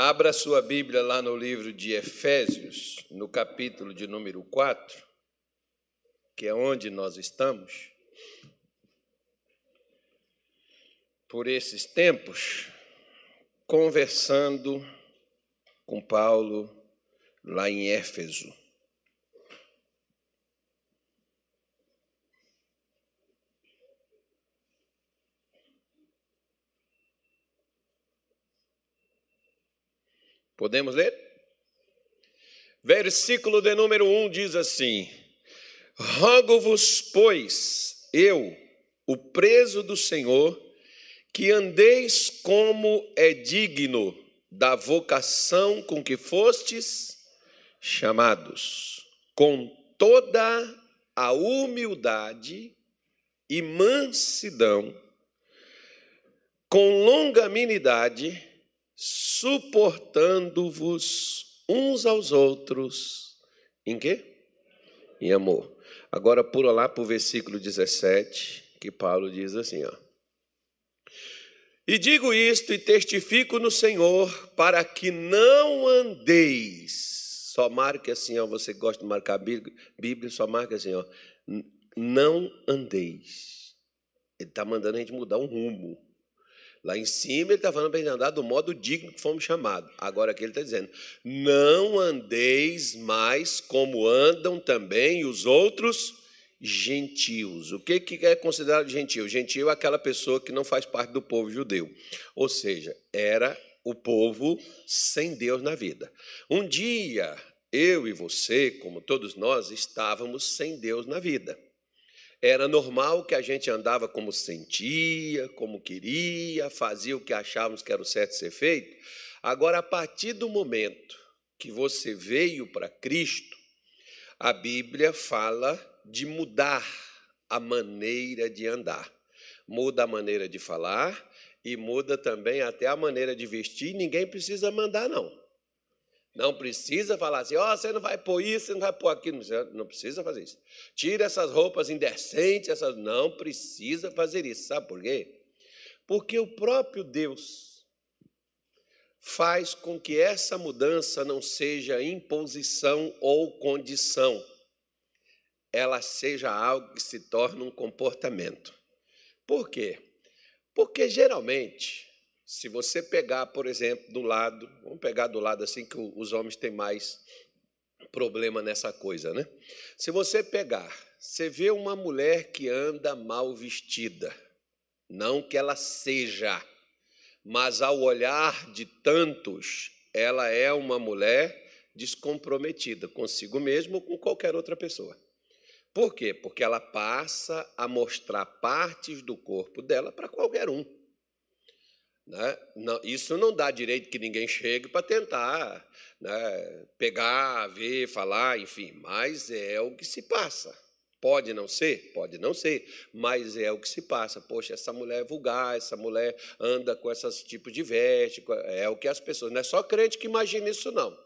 Abra sua Bíblia lá no livro de Efésios, no capítulo de número 4, que é onde nós estamos. Por esses tempos, conversando com Paulo lá em Éfeso. Podemos ler? Versículo de número 1 diz assim: Rogo-vos, pois, eu, o preso do Senhor, que andeis como é digno da vocação com que fostes chamados, com toda a humildade e mansidão, com longanimidade, suportando-vos uns aos outros. Em quê? Em amor. Agora pula lá para o versículo 17, que Paulo diz assim, ó. E digo isto e testifico no Senhor, para que não andeis. Só marque assim, ó, você gosta de marcar Bíblia, só marque assim, ó. Não andeis. Ele está mandando a gente mudar um rumo. Lá em cima ele está falando para a gente andar do modo digno que fomos chamados. Agora aqui ele está dizendo: não andeis mais como andam também os outros gentios. O que, que é considerado gentil? Gentil é aquela pessoa que não faz parte do povo judeu. Ou seja, era o povo sem Deus na vida. Um dia, eu e você, como todos nós, estávamos sem Deus na vida. Era normal que a gente andava como sentia, como queria, fazia o que achávamos que era o certo ser feito. Agora, a partir do momento que você veio para Cristo, a Bíblia fala de mudar a maneira de andar. Muda a maneira de falar e muda também até a maneira de vestir. Ninguém precisa mandar, não. Não precisa falar assim, ó, oh, você não vai pôr isso, você não vai pôr aquilo. Não precisa fazer isso. Tira essas roupas indecentes, essas... não precisa fazer isso. Sabe por quê? Porque o próprio Deus faz com que essa mudança não seja imposição ou condição, ela seja algo que se torne um comportamento. Por quê? Porque geralmente se você pegar, por exemplo, do lado, vamos pegar do lado assim que os homens têm mais problema nessa coisa, né? Se você pegar, você vê uma mulher que anda mal vestida, não que ela seja, mas ao olhar de tantos, ela é uma mulher descomprometida consigo mesma ou com qualquer outra pessoa. Por quê? Porque ela passa a mostrar partes do corpo dela para qualquer um. Né? Não, isso não dá direito que ninguém chegue para tentar né, pegar, ver, falar, enfim, mas é o que se passa. Pode não ser? Pode não ser, mas é o que se passa. Poxa, essa mulher é vulgar, essa mulher anda com esses tipos de veste, é o que as pessoas. Não é só crente que imagina isso, não.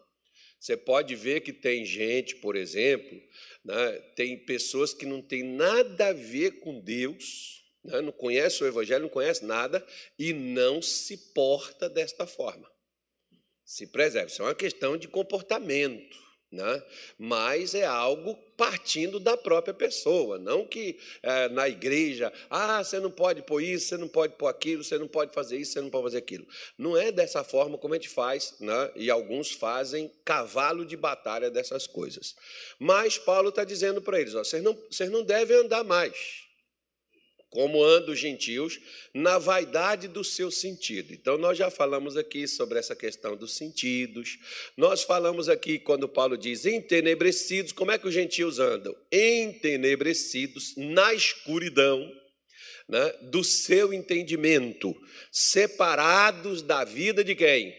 Você pode ver que tem gente, por exemplo, né, tem pessoas que não têm nada a ver com Deus? Não conhece o Evangelho, não conhece nada e não se porta desta forma. Se preserva. Isso é uma questão de comportamento. Né? Mas é algo partindo da própria pessoa, não que é, na igreja, ah, você não pode pôr isso, você não pode pôr aquilo, você não pode fazer isso, você não pode fazer aquilo. Não é dessa forma como a gente faz, né? e alguns fazem cavalo de batalha dessas coisas. Mas Paulo está dizendo para eles: vocês, não, vocês não devem andar mais como andam os gentios, na vaidade do seu sentido. Então, nós já falamos aqui sobre essa questão dos sentidos. Nós falamos aqui, quando Paulo diz entenebrecidos, como é que os gentios andam? Entenebrecidos na escuridão né, do seu entendimento, separados da vida de quem?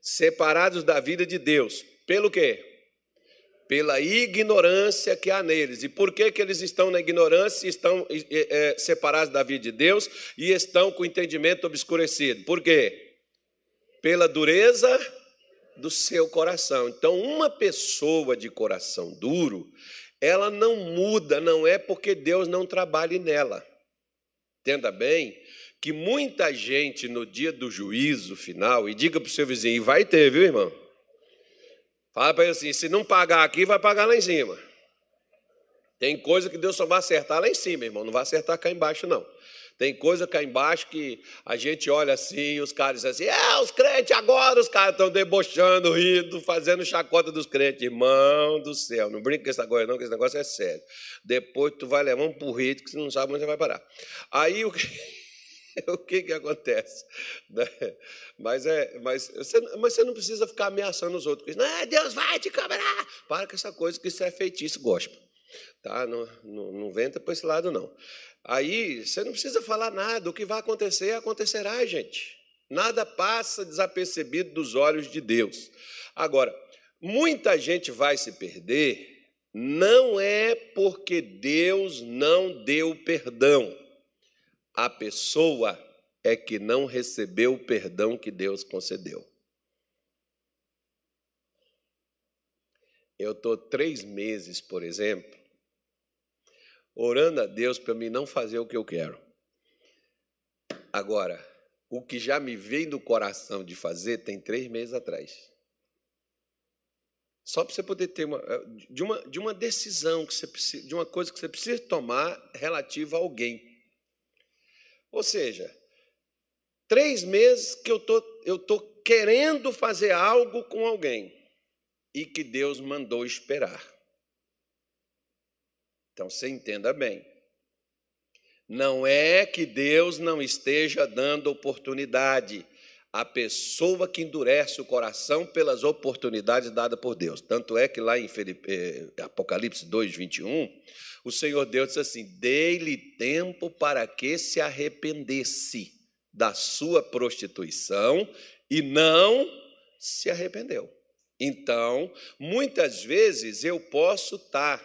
Separados da vida de Deus. Pelo quê? Pela ignorância que há neles. E por que, que eles estão na ignorância, estão é, separados da vida de Deus e estão com o entendimento obscurecido? Por quê? Pela dureza do seu coração. Então, uma pessoa de coração duro, ela não muda, não é porque Deus não trabalhe nela. Entenda bem que muita gente no dia do juízo final, e diga para o seu vizinho, vai ter, viu, irmão? Fala para ele assim: se não pagar aqui, vai pagar lá em cima. Tem coisa que Deus só vai acertar lá em cima, irmão, não vai acertar cá embaixo, não. Tem coisa cá embaixo que a gente olha assim e os caras dizem assim: é, os crentes agora, os caras estão debochando, rindo, fazendo chacota dos crentes. Irmão do céu, não brinca com esse negócio, não, que esse negócio é sério. Depois tu vai levar um porrito que você não sabe onde você vai parar. Aí o. o que, que acontece? Né? Mas, é, mas, você, mas você não precisa ficar ameaçando os outros. Não, Deus vai te cobrar. Para com essa coisa que isso é feitiço gospel. Tá? Não, não, não venta para esse lado, não. Aí você não precisa falar nada, o que vai acontecer, acontecerá, gente. Nada passa desapercebido dos olhos de Deus. Agora, muita gente vai se perder, não é porque Deus não deu perdão. A pessoa é que não recebeu o perdão que Deus concedeu. Eu estou três meses, por exemplo, orando a Deus para mim não fazer o que eu quero. Agora, o que já me veio do coração de fazer tem três meses atrás. Só para você poder ter uma de, uma de uma decisão que você precisa, de uma coisa que você precisa tomar relativa a alguém. Ou seja, três meses que eu tô eu tô querendo fazer algo com alguém e que Deus mandou esperar. Então você entenda bem. Não é que Deus não esteja dando oportunidade à pessoa que endurece o coração pelas oportunidades dadas por Deus. Tanto é que lá em Filipe, eh, Apocalipse 2, 21, o Senhor Deus diz assim: dei-lhe tempo para que se arrependesse da sua prostituição e não se arrependeu. Então, muitas vezes eu posso estar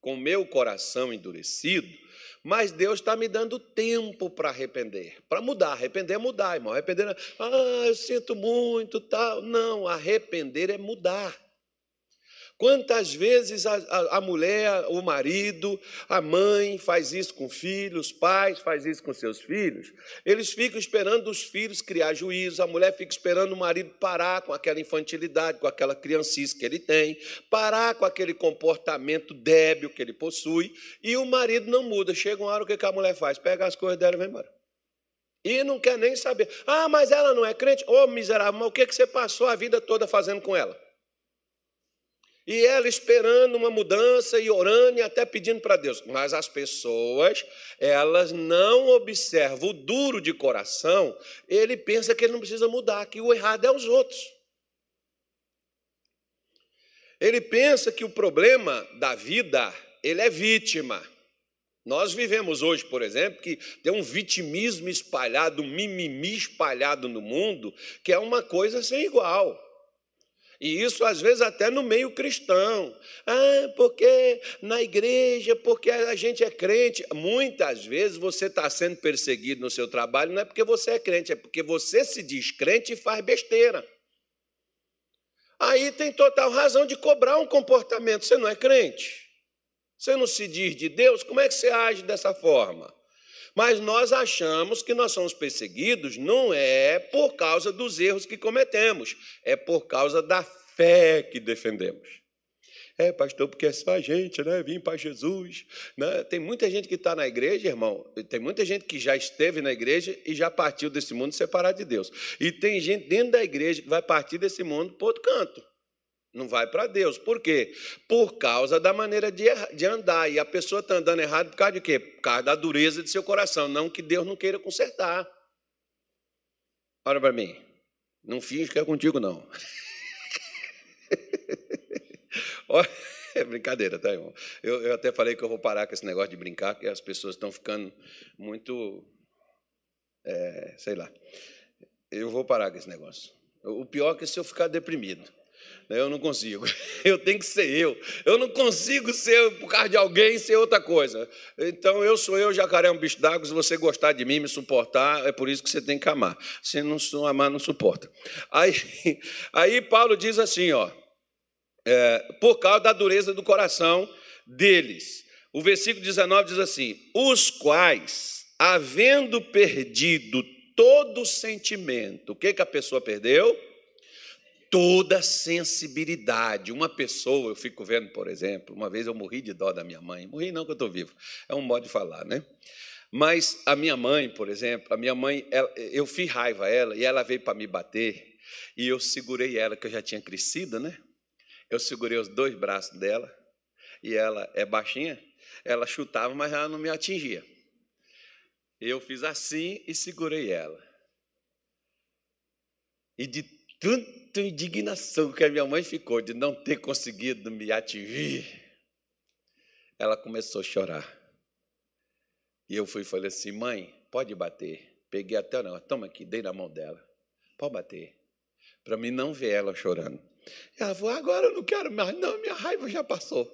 com meu coração endurecido, mas Deus está me dando tempo para arrepender, para mudar. Arrepender é mudar, irmão. Arrepender, é, ah, eu sinto muito, tal. Não, arrepender é mudar. Quantas vezes a, a, a, mulher, o marido, a mãe faz isso com filhos, os pais faz isso com seus filhos? Eles ficam esperando os filhos criar juízo, a mulher fica esperando o marido parar com aquela infantilidade, com aquela criancice que ele tem, parar com aquele comportamento débil que ele possui, e o marido não muda. Chega uma hora, o que a mulher faz? Pega as coisas dela e vai embora. E não quer nem saber. Ah, mas ela não é crente? Ô, oh, miserável, mas o que você passou a vida toda fazendo com ela? E ela esperando uma mudança e orando e até pedindo para Deus. Mas as pessoas, elas não observam o duro de coração, ele pensa que ele não precisa mudar, que o errado é os outros. Ele pensa que o problema da vida, ele é vítima. Nós vivemos hoje, por exemplo, que tem um vitimismo espalhado, um mimimi espalhado no mundo, que é uma coisa sem igual. E isso às vezes até no meio cristão. Ah, porque na igreja, porque a gente é crente. Muitas vezes você está sendo perseguido no seu trabalho, não é porque você é crente, é porque você se diz crente e faz besteira. Aí tem total razão de cobrar um comportamento. Você não é crente? Você não se diz de Deus? Como é que você age dessa forma? Mas nós achamos que nós somos perseguidos não é por causa dos erros que cometemos, é por causa da fé que defendemos. É, pastor, porque é só a gente, né? Vim para Jesus. Né? Tem muita gente que está na igreja, irmão. Tem muita gente que já esteve na igreja e já partiu desse mundo separado de Deus. E tem gente dentro da igreja que vai partir desse mundo para outro canto. Não vai para Deus. Por quê? Por causa da maneira de, de andar. E a pessoa está andando errado por causa de quê? Por causa da dureza de seu coração. Não que Deus não queira consertar. Olha para mim. Não finge que é contigo, não. é brincadeira, tá, irmão? Eu, eu até falei que eu vou parar com esse negócio de brincar, porque as pessoas estão ficando muito. É, sei lá. Eu vou parar com esse negócio. O pior é que se eu ficar deprimido. Eu não consigo. Eu tenho que ser eu. Eu não consigo ser por causa de alguém ser outra coisa. Então eu sou eu, jacaré é um bicho d'água. Se você gostar de mim, me suportar, é por isso que você tem que amar. Se não amar, não suporta. Aí, aí Paulo diz assim, ó, é, por causa da dureza do coração deles. O versículo 19 diz assim: os quais havendo perdido todo sentimento, o que, que a pessoa perdeu? Toda sensibilidade. Uma pessoa, eu fico vendo, por exemplo, uma vez eu morri de dó da minha mãe. Morri não que eu estou vivo, é um modo de falar, né? Mas a minha mãe, por exemplo, a minha mãe, ela, eu fiz raiva a ela e ela veio para me bater e eu segurei ela, que eu já tinha crescido, né? Eu segurei os dois braços dela e ela é baixinha, ela chutava, mas ela não me atingia. Eu fiz assim e segurei ela. E de tanta indignação que a minha mãe ficou de não ter conseguido me atingir, ela começou a chorar. E eu fui e falei assim: mãe, pode bater. Peguei até, não, toma aqui, dei na mão dela. Pode bater. Para mim não ver ela chorando. Ela falou: agora eu não quero mais, não, minha raiva já passou.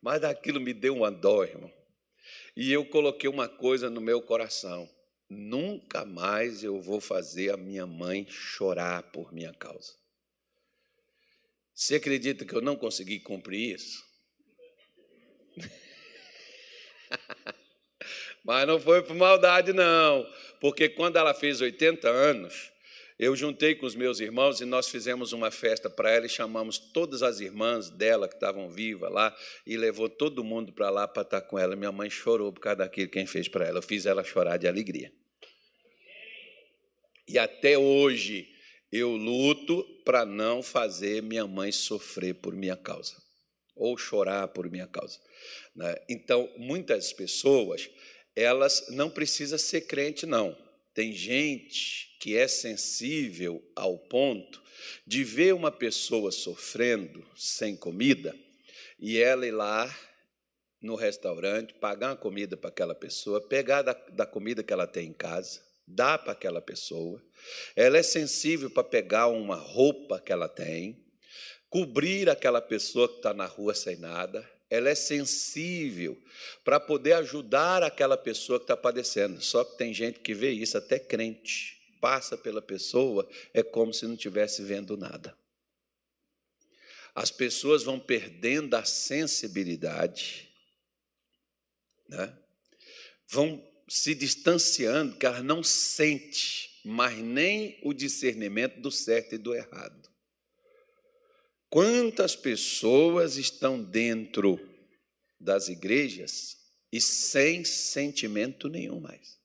Mas aquilo me deu uma dó, irmão. E eu coloquei uma coisa no meu coração: nunca mais eu vou fazer a minha mãe chorar por minha causa. Você acredita que eu não consegui cumprir isso? Mas não foi por maldade, não. Porque quando ela fez 80 anos, eu juntei com os meus irmãos e nós fizemos uma festa para ela e chamamos todas as irmãs dela que estavam vivas lá e levou todo mundo para lá para estar com ela. Minha mãe chorou por causa daquilo que quem fez para ela. Eu fiz ela chorar de alegria. E até hoje eu luto para não fazer minha mãe sofrer por minha causa ou chorar por minha causa. Né? Então, muitas pessoas, elas não precisam ser crente, não. Tem gente que é sensível ao ponto de ver uma pessoa sofrendo sem comida e ela ir lá no restaurante, pagar uma comida para aquela pessoa, pegar da, da comida que ela tem em casa, dar para aquela pessoa. Ela é sensível para pegar uma roupa que ela tem, cobrir aquela pessoa que está na rua sem nada. Ela é sensível para poder ajudar aquela pessoa que está padecendo. Só que tem gente que vê isso, até crente passa pela pessoa é como se não estivesse vendo nada. As pessoas vão perdendo a sensibilidade, né? vão se distanciando, que elas não sentem mais nem o discernimento do certo e do errado. Quantas pessoas estão dentro das igrejas e sem sentimento nenhum mais?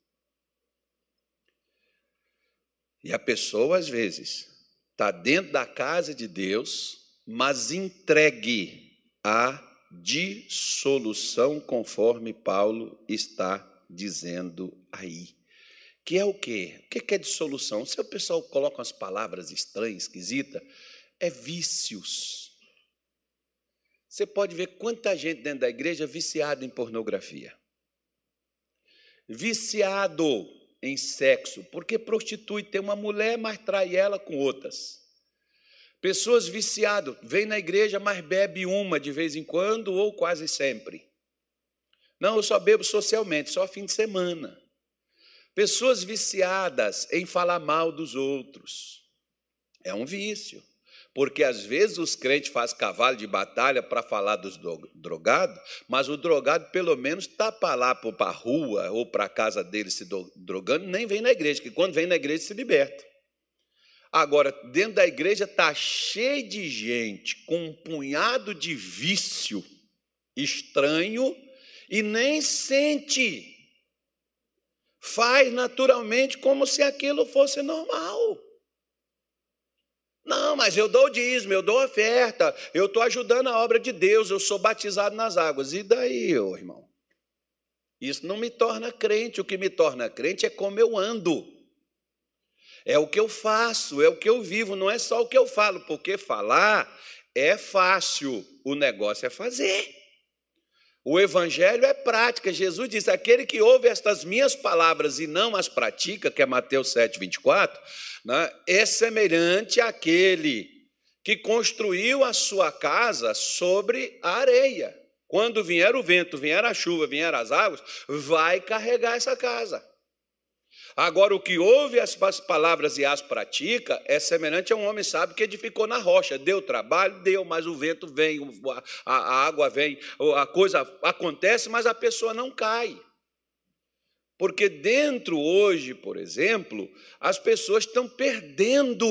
E a pessoa, às vezes, está dentro da casa de Deus, mas entregue à dissolução, conforme Paulo está dizendo aí. Que é o quê? O que é dissolução? Se o pessoal coloca umas palavras estranhas, esquisitas, é vícios. Você pode ver quanta gente dentro da igreja viciada em pornografia. Viciado em sexo, porque prostitui, tem uma mulher, mas trai ela com outras. Pessoas viciadas, vem na igreja, mas bebe uma de vez em quando ou quase sempre. Não, eu só bebo socialmente, só fim de semana. Pessoas viciadas em falar mal dos outros. É um vício. Porque às vezes os crentes fazem cavalo de batalha para falar dos drogados, mas o drogado pelo menos está para lá para a rua ou para a casa dele se drogando, nem vem na igreja, que quando vem na igreja se liberta. Agora, dentro da igreja está cheio de gente com um punhado de vício estranho e nem sente. Faz naturalmente como se aquilo fosse normal. Não, mas eu dou o dízimo, eu dou oferta, eu estou ajudando a obra de Deus, eu sou batizado nas águas. E daí, ô irmão? Isso não me torna crente, o que me torna crente é como eu ando. É o que eu faço, é o que eu vivo, não é só o que eu falo, porque falar é fácil, o negócio é fazer. O evangelho é prática. Jesus diz: aquele que ouve estas minhas palavras e não as pratica, que é Mateus 7, 24, né, é semelhante àquele que construiu a sua casa sobre a areia. Quando vier o vento, vier a chuva, vier as águas, vai carregar essa casa. Agora, o que ouve as palavras e as pratica é semelhante a um homem sábio que edificou na rocha. Deu trabalho, deu, mas o vento vem, a, água vem, a coisa acontece, mas a pessoa não cai. Porque dentro hoje, por exemplo, as pessoas estão perdendo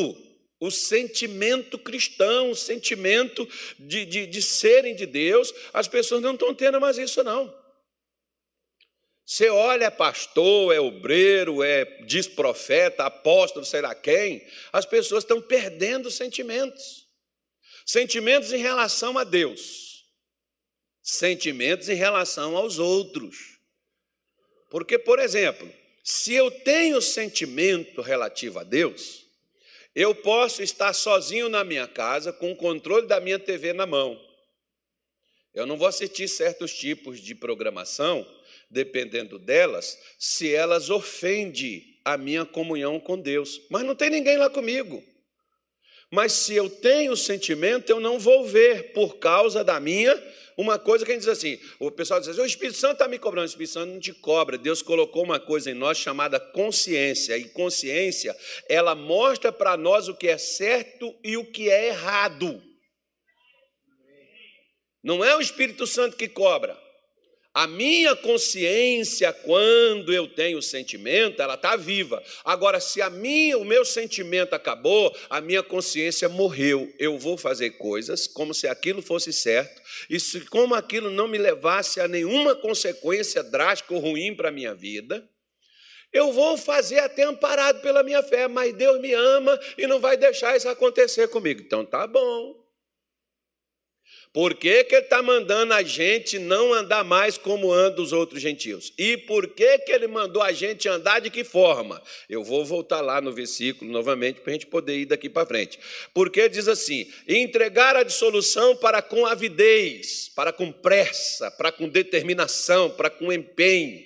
o sentimento cristão, o sentimento de, de, de serem de Deus, as pessoas não estão tendo mais isso, não. Você olha, é pastor, é obreiro, é diz profeta, apóstolo, sei lá quem, as pessoas estão perdendo sentimentos. Sentimentos em relação a Deus, sentimentos em relação aos outros. Porque, por exemplo, se eu tenho sentimento relativo a Deus, eu posso estar sozinho na minha casa com o controle da minha TV na mão. Eu não vou assistir certos tipos de programação dependendo delas, se elas ofendem a minha comunhão com Deus. Mas não tem ninguém lá comigo. Mas se eu tenho sentimento, eu não vou ver por causa da minha. Uma coisa que a gente diz assim: o pessoal diz assim, o Espírito Santo está me cobrando, o Espírito Santo não te cobra. Deus colocou uma coisa em nós chamada consciência, e consciência, ela mostra para nós o que é certo e o que é errado. Não é o Espírito Santo que cobra. A minha consciência, quando eu tenho sentimento, ela está viva. Agora, se a minha, o meu sentimento acabou, a minha consciência morreu. Eu vou fazer coisas como se aquilo fosse certo, e se como aquilo não me levasse a nenhuma consequência drástica ou ruim para a minha vida, eu vou fazer até amparado pela minha fé, mas Deus me ama e não vai deixar isso acontecer comigo. Então tá bom. Por que, que ele está mandando a gente não andar mais como andam os outros gentios? E por que, que ele mandou a gente andar de que forma? Eu vou voltar lá no versículo novamente para a gente poder ir daqui para frente. Porque diz assim: entregar a dissolução para com avidez, para com pressa, para com determinação, para com empenho.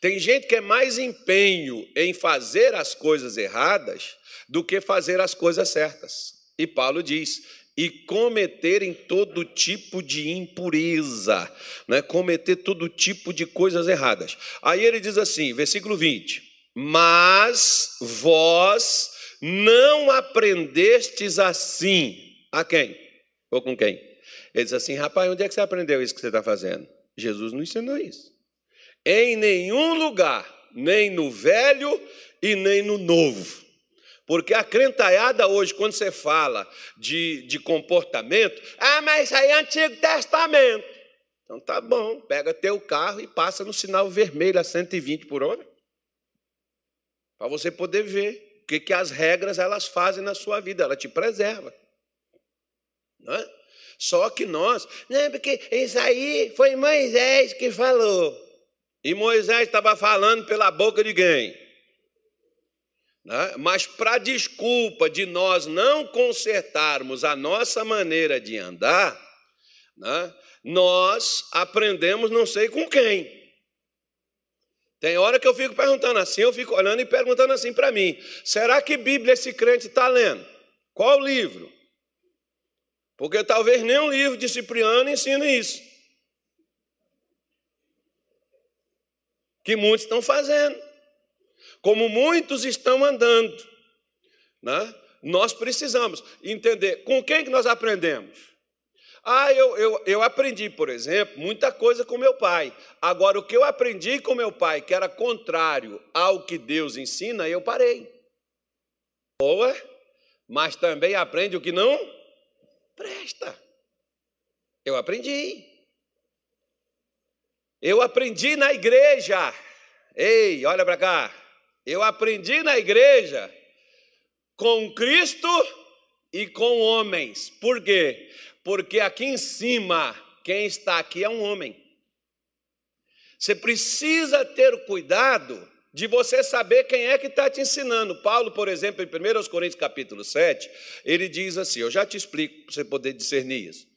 Tem gente que é mais empenho em fazer as coisas erradas do que fazer as coisas certas. E Paulo diz: e cometerem todo tipo de impureza, né? cometer todo tipo de coisas erradas. Aí ele diz assim, versículo 20: Mas vós não aprendestes assim. A quem? Ou com quem? Ele diz assim: rapaz, onde é que você aprendeu isso que você está fazendo? Jesus não ensinou isso. Em nenhum lugar, nem no velho e nem no novo. Porque a crentaiada hoje, quando você fala de, de comportamento, ah, mas isso aí é Antigo Testamento. Então tá bom, pega teu carro e passa no sinal vermelho a 120 por hora. Para você poder ver o que, que as regras elas fazem na sua vida, ela te preserva. Não é? Só que nós, não, porque isso aí foi Moisés que falou. E Moisés estava falando pela boca de quem? Né? Mas, para desculpa de nós não consertarmos a nossa maneira de andar, né? nós aprendemos não sei com quem. Tem hora que eu fico perguntando assim, eu fico olhando e perguntando assim para mim: será que Bíblia esse crente está lendo? Qual livro? Porque talvez nenhum livro de Cipriano ensine isso. Que muitos estão fazendo como muitos estão andando. Né? Nós precisamos entender com quem que nós aprendemos. Ah, eu, eu, eu aprendi, por exemplo, muita coisa com meu pai. Agora, o que eu aprendi com meu pai, que era contrário ao que Deus ensina, eu parei. Boa, mas também aprende o que não presta. Eu aprendi. Eu aprendi na igreja. Ei, olha para cá. Eu aprendi na igreja com Cristo e com homens. Por quê? Porque aqui em cima, quem está aqui é um homem. Você precisa ter cuidado de você saber quem é que está te ensinando. Paulo, por exemplo, em 1 Coríntios capítulo 7, ele diz assim: Eu já te explico para você poder discernir isso.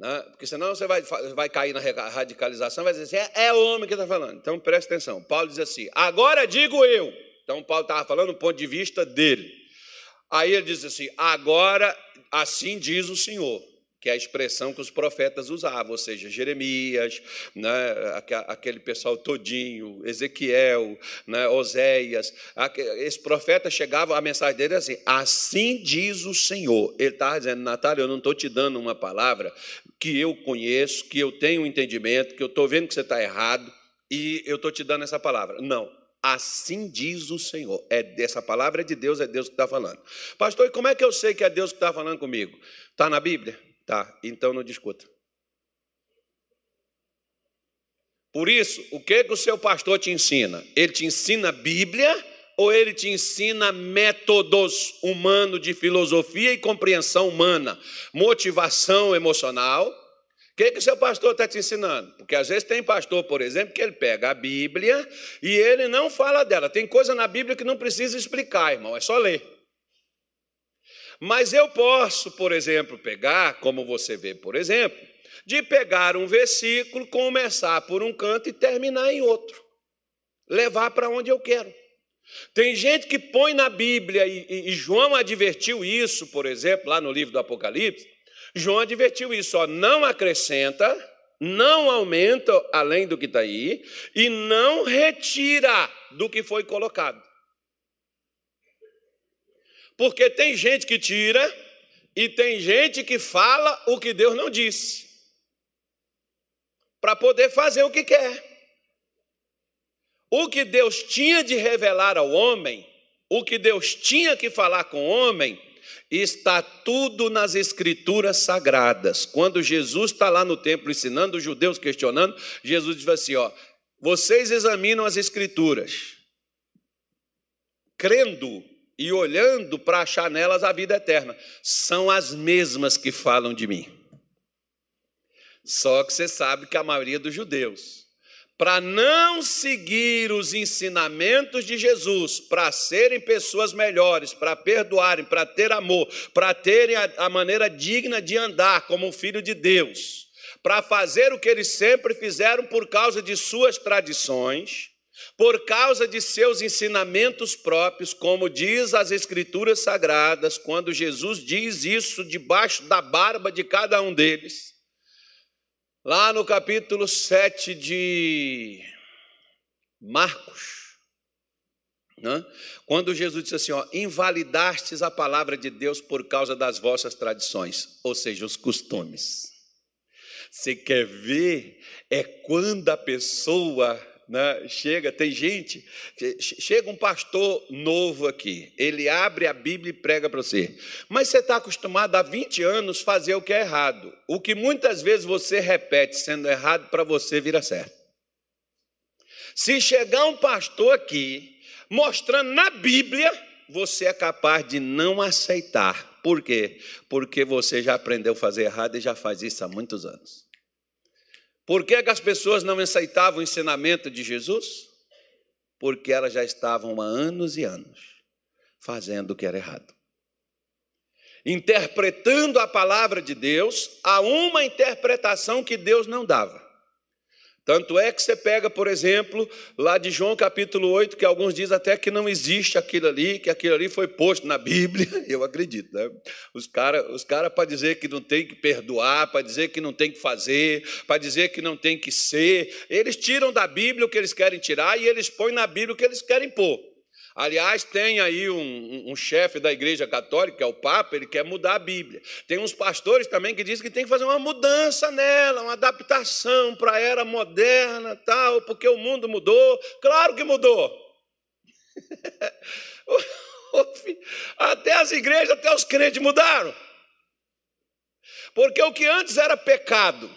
Né? Porque senão você vai, vai cair na radicalização, vai dizer assim, é, é homem que está falando. Então presta atenção. Paulo diz assim: agora digo eu. Então Paulo estava falando do ponto de vista dele. Aí ele diz assim: agora assim diz o Senhor. Que é a expressão que os profetas usavam, ou seja, Jeremias, né, aquele pessoal todinho, Ezequiel, né, Oséias, esse profeta chegava, a mensagem dele era assim, assim diz o Senhor. Ele estava dizendo, Natália, eu não estou te dando uma palavra que eu conheço, que eu tenho entendimento, que eu estou vendo que você está errado, e eu estou te dando essa palavra. Não, Assim diz o Senhor. É dessa palavra é de Deus, é Deus que está falando. Pastor, e como é que eu sei que é Deus que está falando comigo? Está na Bíblia? Tá, então não discuta. Por isso, o que, que o seu pastor te ensina? Ele te ensina Bíblia ou ele te ensina métodos humanos de filosofia e compreensão humana, motivação emocional? O que, que o seu pastor está te ensinando? Porque às vezes tem pastor, por exemplo, que ele pega a Bíblia e ele não fala dela. Tem coisa na Bíblia que não precisa explicar, irmão, é só ler. Mas eu posso, por exemplo, pegar, como você vê, por exemplo, de pegar um versículo, começar por um canto e terminar em outro. Levar para onde eu quero. Tem gente que põe na Bíblia, e, e, João advertiu isso, por exemplo, lá no livro do Apocalipse. João advertiu isso, ó, não acrescenta, não aumenta além do que está aí, e não retira do que foi colocado. Porque tem gente que tira e tem gente que fala o que Deus não disse, para poder fazer o que quer. O que Deus tinha de revelar ao homem, o que Deus tinha que falar com o homem, está tudo nas escrituras sagradas. Quando Jesus está lá no templo ensinando os judeus, questionando, Jesus diz assim: ó, vocês examinam as escrituras, crendo e olhando para achar nelas a vida eterna. São as mesmas que falam de mim. Só que você sabe que a maioria dos judeus, para não seguir os ensinamentos de Jesus, para serem pessoas melhores, para perdoarem, para ter amor, para terem a, a maneira digna de andar como um filho de Deus, para fazer o que eles sempre fizeram por causa de suas tradições, por causa de seus ensinamentos próprios, como diz as Escrituras Sagradas, quando Jesus diz isso debaixo da barba de cada um deles, lá no capítulo 7 de Marcos, né? quando Jesus disse assim: ó, invalidastes a palavra de Deus por causa das vossas tradições, ou seja, os costumes. Você quer ver? É quando a pessoa né? Chega, tem gente, chega um pastor novo aqui, ele abre a Bíblia e prega para você. Mas você está acostumado há 20 anos fazer o que é errado. O que muitas vezes você repete sendo errado, para você vira certo. Se chegar um pastor aqui, mostrando na Bíblia, você é capaz de não aceitar. Por quê? Porque você já aprendeu a fazer errado e já faz isso há muitos anos. Por que, que as pessoas não aceitavam o ensinamento de Jesus? Porque elas já estavam há anos e anos fazendo o que era errado. Interpretando a palavra de Deus a uma interpretação que Deus não dava. Tanto é que você pega, por exemplo, lá de João capítulo 8, que alguns dizem até que não existe aquilo ali, que aquilo ali foi posto na Bíblia, eu acredito, né? Os caras, os cara, para dizer que não tem que perdoar, para dizer que não tem que fazer, para dizer que não tem que ser, eles tiram da Bíblia o que eles querem tirar e eles põem na Bíblia o que eles querem pôr. Aliás, tem aí um, um, chefe da Igreja Católica, é o Papa, ele quer mudar a Bíblia. Tem uns pastores também que dizem que tem que fazer uma mudança nela, uma adaptação para a era moderna, tal, porque o mundo mudou. Claro que mudou. até as igrejas, até os crentes mudaram. Porque o que antes era pecado,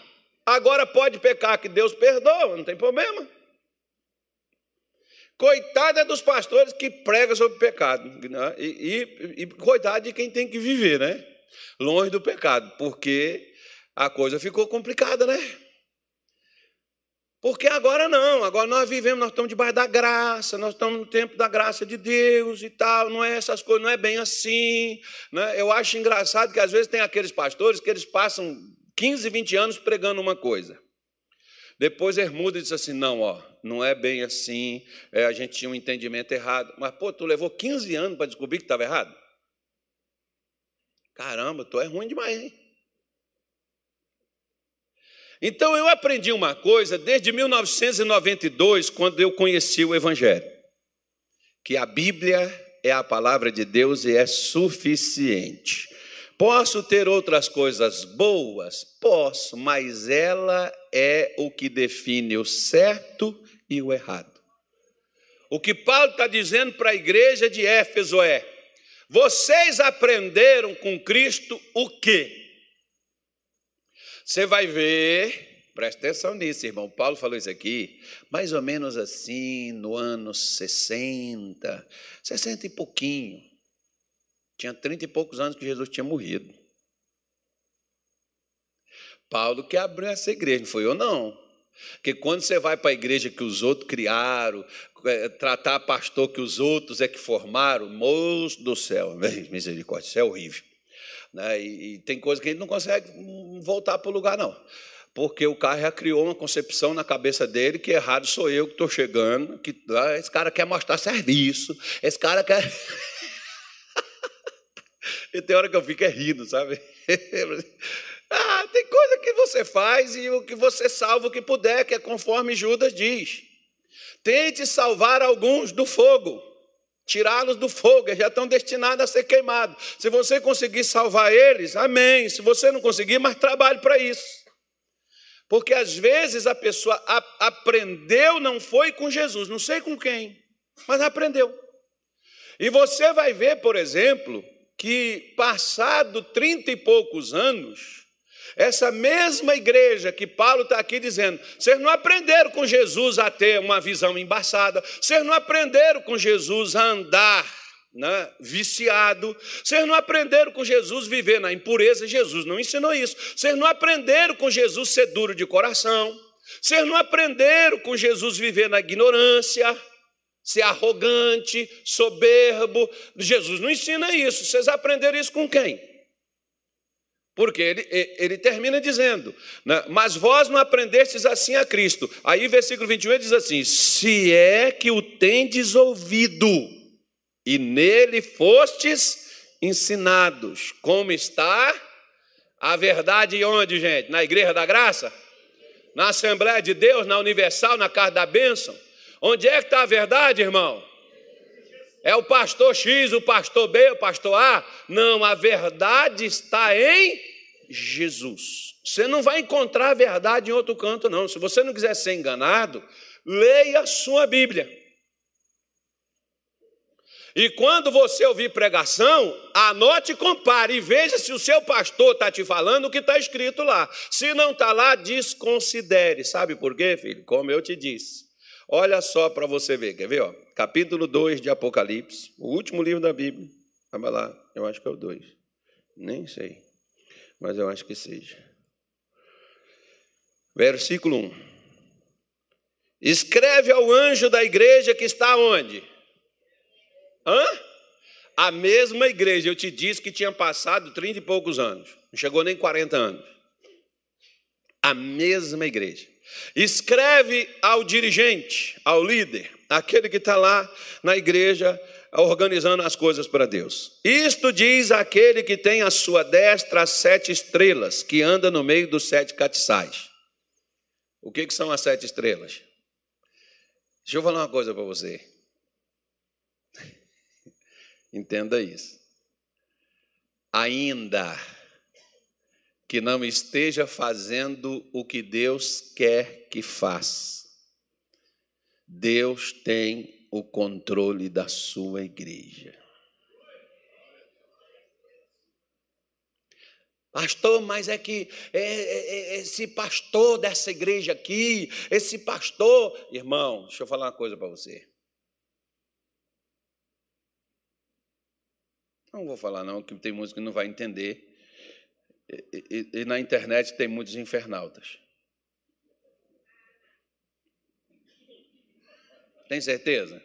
agora pode pecar, que Deus perdoa, não tem problema. Coitada dos pastores que pregam sobre pecado. Né? E, e, e coitado de quem tem que viver, né? Longe do pecado, porque a coisa ficou complicada, né? Porque agora não, agora nós vivemos, nós estamos debaixo da graça, nós estamos no tempo da graça de Deus e tal, não é essas coisas, não é bem assim. Né? Eu acho engraçado que às vezes tem aqueles pastores que eles passam 15, 20 anos pregando uma coisa. Depois ele muda e diz assim: não, ó, não é bem assim, é, a gente tinha um entendimento errado. Mas, pô, tu levou 15 anos para descobrir que estava errado? Caramba, tu é ruim demais, hein? Então eu aprendi uma coisa desde 1992, quando eu conheci o Evangelho: que a Bíblia é a palavra de Deus e é suficiente. Posso ter outras coisas boas? Posso, mas ela é o que define o certo e o errado. O que Paulo está dizendo para a igreja de Éfeso é: vocês aprenderam com Cristo o quê? Você vai ver, presta atenção nisso, irmão. Paulo falou isso aqui, mais ou menos assim, no ano 60, 60 e pouquinho. Tinha 30 e poucos anos que Jesus tinha morrido. Paulo que abriu essa igreja, não foi eu não. Porque quando você vai para a igreja que os outros criaram, é, tratar pastor que os outros é que formaram, moço do céu, misericórdia, isso é horrível. Né? E, e, tem coisa que a gente não consegue voltar para o lugar, não. Porque o cara já criou uma concepção na cabeça dele que errado sou eu que estou chegando, que ah, esse cara quer mostrar serviço, esse cara quer. e tem hora que eu fico é rindo, sabe? ah, tem coisa que você faz e o que você salva o que puder, que é conforme Judas diz. Tente salvar alguns do fogo tirá-los do fogo, eles já estão destinados a ser queimados. Se você conseguir salvar eles, amém. Se você não conseguir, mas trabalhe para isso. Porque às vezes a pessoa aprendeu, não foi com Jesus, não sei com quem, mas aprendeu. E você vai ver, por exemplo, que passado trinta e poucos anos, essa mesma igreja que Paulo está aqui dizendo, vocês não aprenderam com Jesus a ter uma visão embaçada, vocês não aprenderam com Jesus a andar né, viciado, vocês não aprenderam com Jesus viver na impureza, Jesus não ensinou isso, vocês não aprenderam com Jesus ser duro de coração, vocês não aprenderam com Jesus viver na ignorância, ser arrogante, soberbo. Jesus não ensina isso. Vocês aprenderam isso com quem? Porque ele, ele termina dizendo, né? mas vós não aprendestes assim a Cristo. Aí, versículo 21, ele diz assim: Se é que o tendes ouvido, e nele fostes ensinados, como está a verdade onde, gente? Na igreja da graça? Na Assembleia de Deus, na Universal, na casa da bênção? Onde é que está a verdade, irmão? É o pastor X, o pastor B, o pastor A? Não, a verdade está em Jesus. Você não vai encontrar a verdade em outro canto, não. Se você não quiser ser enganado, leia a sua Bíblia. E quando você ouvir pregação, anote compare e veja se o seu pastor está te falando o que está escrito lá. Se não está lá, desconsidere. Sabe por quê, filho? Como eu te disse. Olha só para você ver, quer ver? Ó? Capítulo 2 de Apocalipse, o último livro da Bíblia. Vai lá, eu acho que é o 2. Nem sei, mas eu acho que seja. Versículo 1. Escreve ao anjo da igreja que está onde? Hã? A mesma igreja, eu te disse que tinha passado trinta e poucos anos, não chegou nem 40 anos. A mesma igreja. Escreve ao dirigente, ao líder, aquele que está lá na igreja organizando as coisas para Deus. Isto diz aquele que tem à sua destra as sete estrelas, que anda no meio dos sete catiçais. O que, que são as sete estrelas? Deixa eu falar uma coisa para você. Entenda isso. Ainda que não esteja fazendo o que Deus quer que faça. Deus tem o controle da sua igreja. Pastor, mas é que é, é, é, esse pastor dessa igreja aqui, esse pastor. Irmão, deixa eu falar uma coisa para você. Não vou falar, não, que tem música que não vai entender. E, e, na internet tem muitos infernautas. Tem certeza?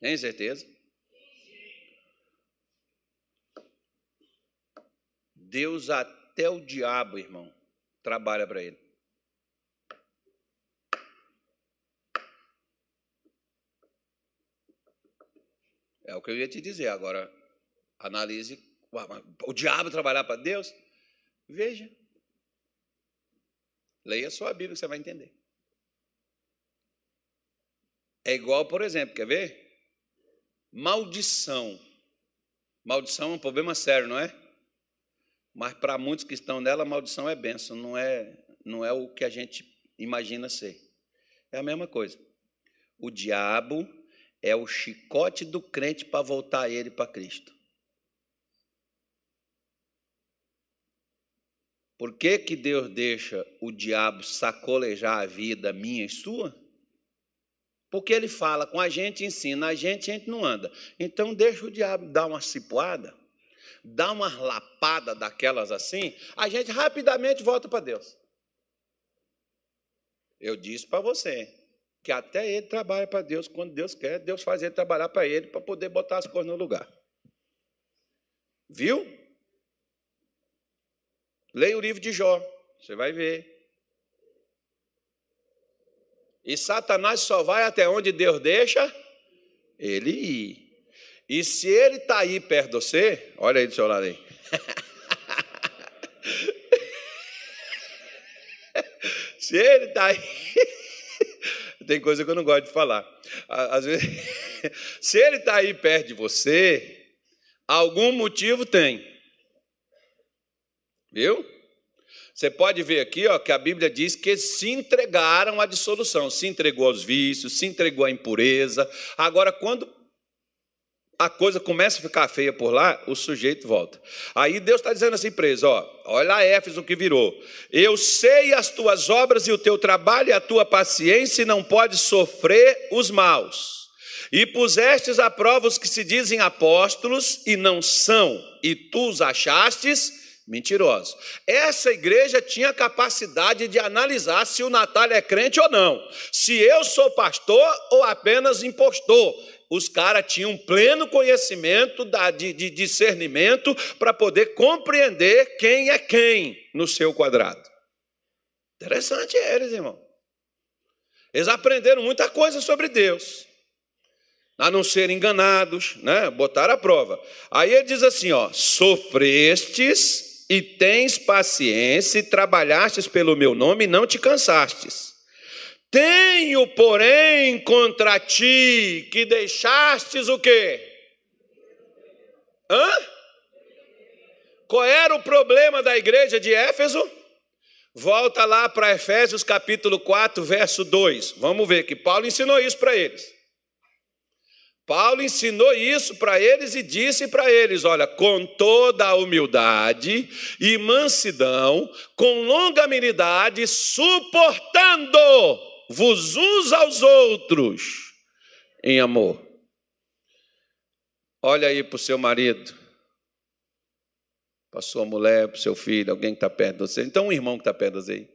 Tem certeza? Deus, até o diabo, irmão, trabalha para ele. É o que eu ia te dizer. Agora, analise o diabo trabalhar para Deus? Veja. Leia a sua Bíblia que você vai entender. É igual, por exemplo, quer ver? Maldição. Maldição é um problema sério, não é? Mas para muitos que estão nela, maldição é bênção, não é, não é o que a gente imagina ser. É a mesma coisa. O diabo é o chicote do crente para voltar ele para Cristo. Por que, que Deus deixa o diabo sacolejar a vida minha e sua? Porque ele fala com a gente, ensina a gente, a gente não anda. Então deixa o diabo dar uma cipuada, dar uma lapada daquelas assim, a gente rapidamente volta para Deus. Eu disse para você que até ele trabalha para Deus quando Deus quer, Deus faz ele trabalhar para ele para poder botar as coisas no lugar. Viu? Leia o livro de Jó, você vai ver. E Satanás só vai até onde Deus deixa ele ir. E se ele está aí perto de você, olha aí do seu lado aí. se ele está aí. Tem coisa que eu não gosto de falar. Às vezes, se ele está aí perto de você, algum motivo tem. Viu? Você pode ver aqui ó, que a Bíblia diz que se entregaram à dissolução, se entregou aos vícios, se entregou à impureza. Agora, quando a coisa começa a ficar feia por lá, o sujeito volta. Aí Deus está dizendo assim para eles: ó, olha a Éfeso que virou. Eu sei as tuas obras e o teu trabalho e a tua paciência, e não pode sofrer os maus. E pusestes a prova os que se dizem apóstolos e não são, e tu os achastes mentirosos. Essa igreja tinha capacidade de analisar se o Natal é crente ou não, se eu sou pastor ou apenas impostor. Os caras tinham pleno conhecimento de, de discernimento para poder compreender quem é quem no seu quadrado. Interessante eles, irmão. Eles aprenderam muita coisa sobre Deus a não serem enganados, né? Botaram a prova. Aí ele diz assim, ó: sofrestes e tens paciência, e trabalhastes pelo meu nome e não te cansastes. Tenho, porém, contra ti que deixastes o quê? Hã? Qual era o problema da igreja de Éfeso? Volta lá para Efésios capítulo 4, verso 2. Vamos ver que Paulo ensinou isso para eles. Paulo ensinou isso para eles e disse para eles: olha, com toda a humildade e mansidão, com longanimidade, suportando-vos uns aos outros em amor. Olha aí para o seu marido, para sua mulher, para o seu filho, alguém que está perto de você. Então, um irmão que está perto de você.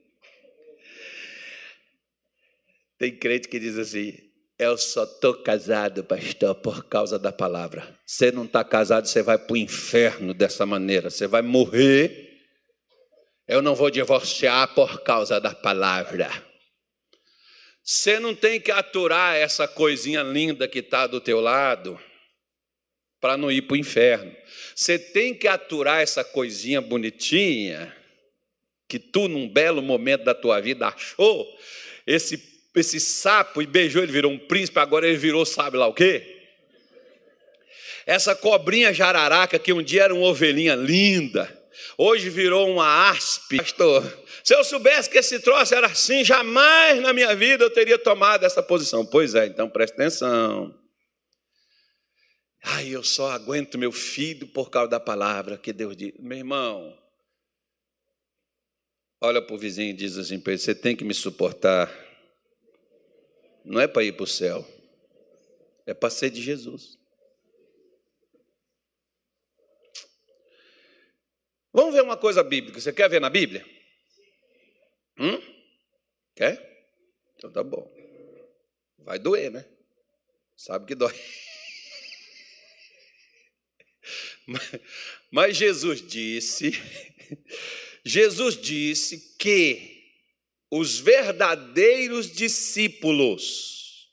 Tem crente que diz assim: eu só estou casado, pastor, por causa da palavra. Você não está casado, você vai para o inferno dessa maneira. Você vai morrer. Eu não vou divorciar por causa da palavra. Você não tem que aturar essa coisinha linda que está do teu lado para não ir para o inferno. Você tem que aturar essa coisinha bonitinha que tu, num belo momento da tua vida, achou esse esse sapo e beijou, ele virou um príncipe, agora ele virou sabe lá o quê? Essa cobrinha jararaca que um dia era uma ovelhinha linda, hoje virou uma aspe. Pastor, se eu soubesse que esse troço era assim, jamais na minha vida eu teria tomado essa posição. Pois é, então presta atenção. Ai, eu só aguento meu filho por causa da palavra que Deus diz. Meu irmão, olha para o vizinho e diz assim para ele: você tem que me suportar não é para ir para o céu, é para ser de Jesus. Vamos ver uma coisa bíblica. Você quer ver na Bíblia? Hum? Quer? Então tá bom. Vai doer, né? Sabe que dói. Mas, Jesus disse, Jesus disse que os verdadeiros discípulos,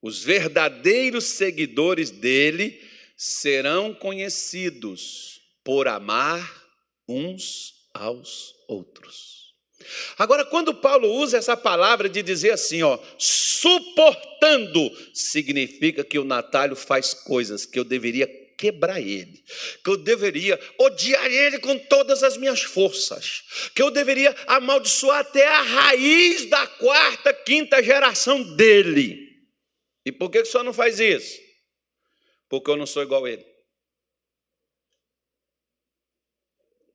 os verdadeiros seguidores dele, serão conhecidos por amar uns aos outros. Agora, quando Paulo usa essa palavra de dizer assim, ó, suportando, significa que o Natálio faz coisas que eu deveria quebrar ele, que eu deveria odiar ele com todas as minhas forças, que eu deveria amaldiçoar até a raiz da quarta, quinta geração dele. E por que o senhor não faz isso? Porque eu não sou igual a ele.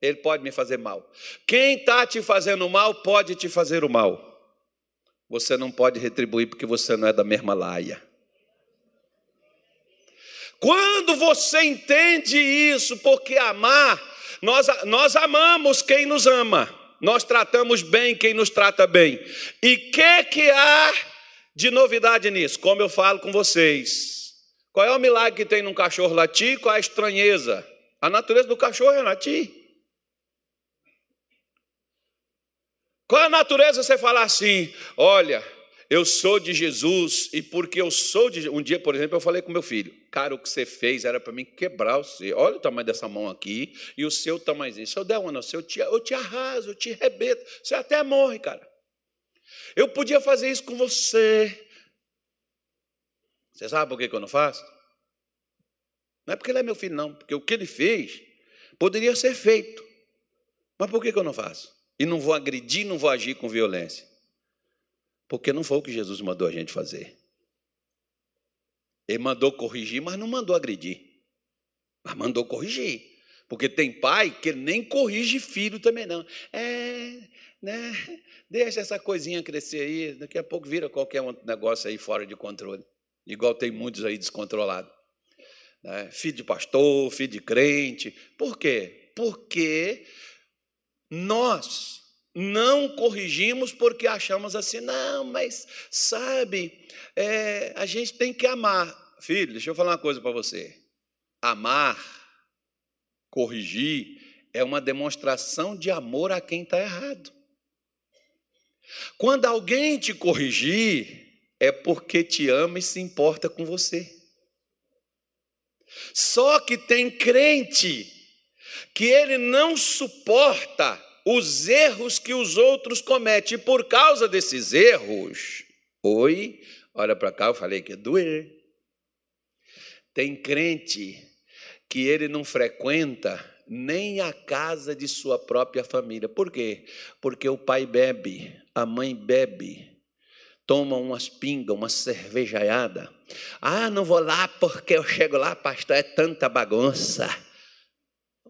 Ele pode me fazer mal. Quem está te fazendo mal pode te fazer o mal. Você não pode retribuir porque você não é da mesma laia. Quando você entende isso, porque amar, nós, nós amamos quem nos ama, nós tratamos bem quem nos trata bem. E o que, que há de novidade nisso? Como eu falo com vocês. Qual é o milagre que tem num cachorro latir? Qual é a estranheza? A natureza do cachorro é latir. Qual a natureza você falar assim? Olha, eu sou de Jesus e porque eu sou de um dia, por exemplo, eu falei com meu filho, cara, o que você fez era para mim quebrar você. Olha o tamanho dessa mão aqui e o seu tamanhozinho. Se eu der uma no seu, eu te, eu te arraso, eu te rebeto. Você até morre, cara. Eu podia fazer isso com você. Você sabe por que, eu não faço? Não é porque ele é meu filho, não. Porque o que ele fez poderia ser feito. Mas por que eu não faço? E não vou agredir, não vou agir com violência. Porque não foi o que Jesus mandou a gente fazer. Ele mandou corrigir, mas não mandou agredir. Mas mandou corrigir. Porque tem pai que nem corrige filho também não. É, né? Deixa essa coisinha crescer aí, daqui a pouco vira qualquer negócio aí fora de controle. Igual tem muitos aí descontrolados. Né? Filho de pastor, filho de crente. Por quê? Porque nós não corrigimos porque achamos assim, não, mas sabe, é, a gente tem que amar. Filho, deixa eu falar uma coisa para você. Amar, corrigir, é uma demonstração de amor a quem está errado. Quando alguém te corrigir, é porque te ama e se importa com você. Só que tem crente que ele não suporta os erros que os outros cometem. E por causa desses erros, oi, olha para cá, eu falei que ia doer. Tem crente que ele não frequenta nem a casa de sua própria família. Por quê? Porque o pai bebe, a mãe bebe, toma umas pingas, uma cervejaiada. Ah, não vou lá porque eu chego lá, pastor, é tanta bagunça.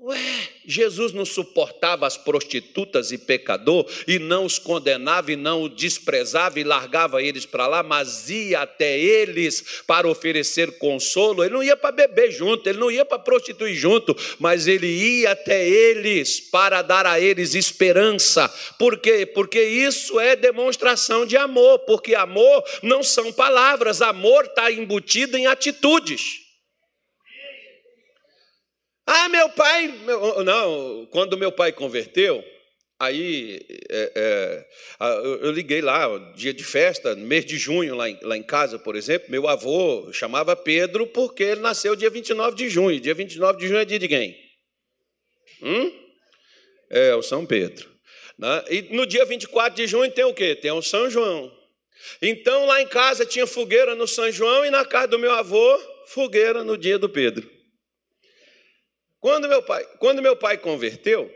Ué, Jesus não suportava as prostitutas e pecador e não os condenava e não os desprezava e largava eles para lá, mas ia até eles para oferecer consolo. Ele não ia para beber junto, ele não ia para prostituir junto, mas ele ia até eles para dar a eles esperança. Por quê? Porque isso é demonstração de amor, porque amor não são palavras, amor está embutido em atitudes. Ah, meu pai. Meu, não, quando meu pai converteu, aí é, é, eu liguei lá, dia de festa, mês de junho, lá em, lá em casa, por exemplo. Meu avô chamava Pedro porque ele nasceu dia 29 de junho. Dia 29 de junho é dia de quem? Hum? É, o São Pedro. Né? E no dia 24 de junho tem o quê? Tem o São João. Então lá em casa tinha fogueira no São João e na casa do meu avô, fogueira no dia do Pedro. Quando meu pai, quando meu pai converteu,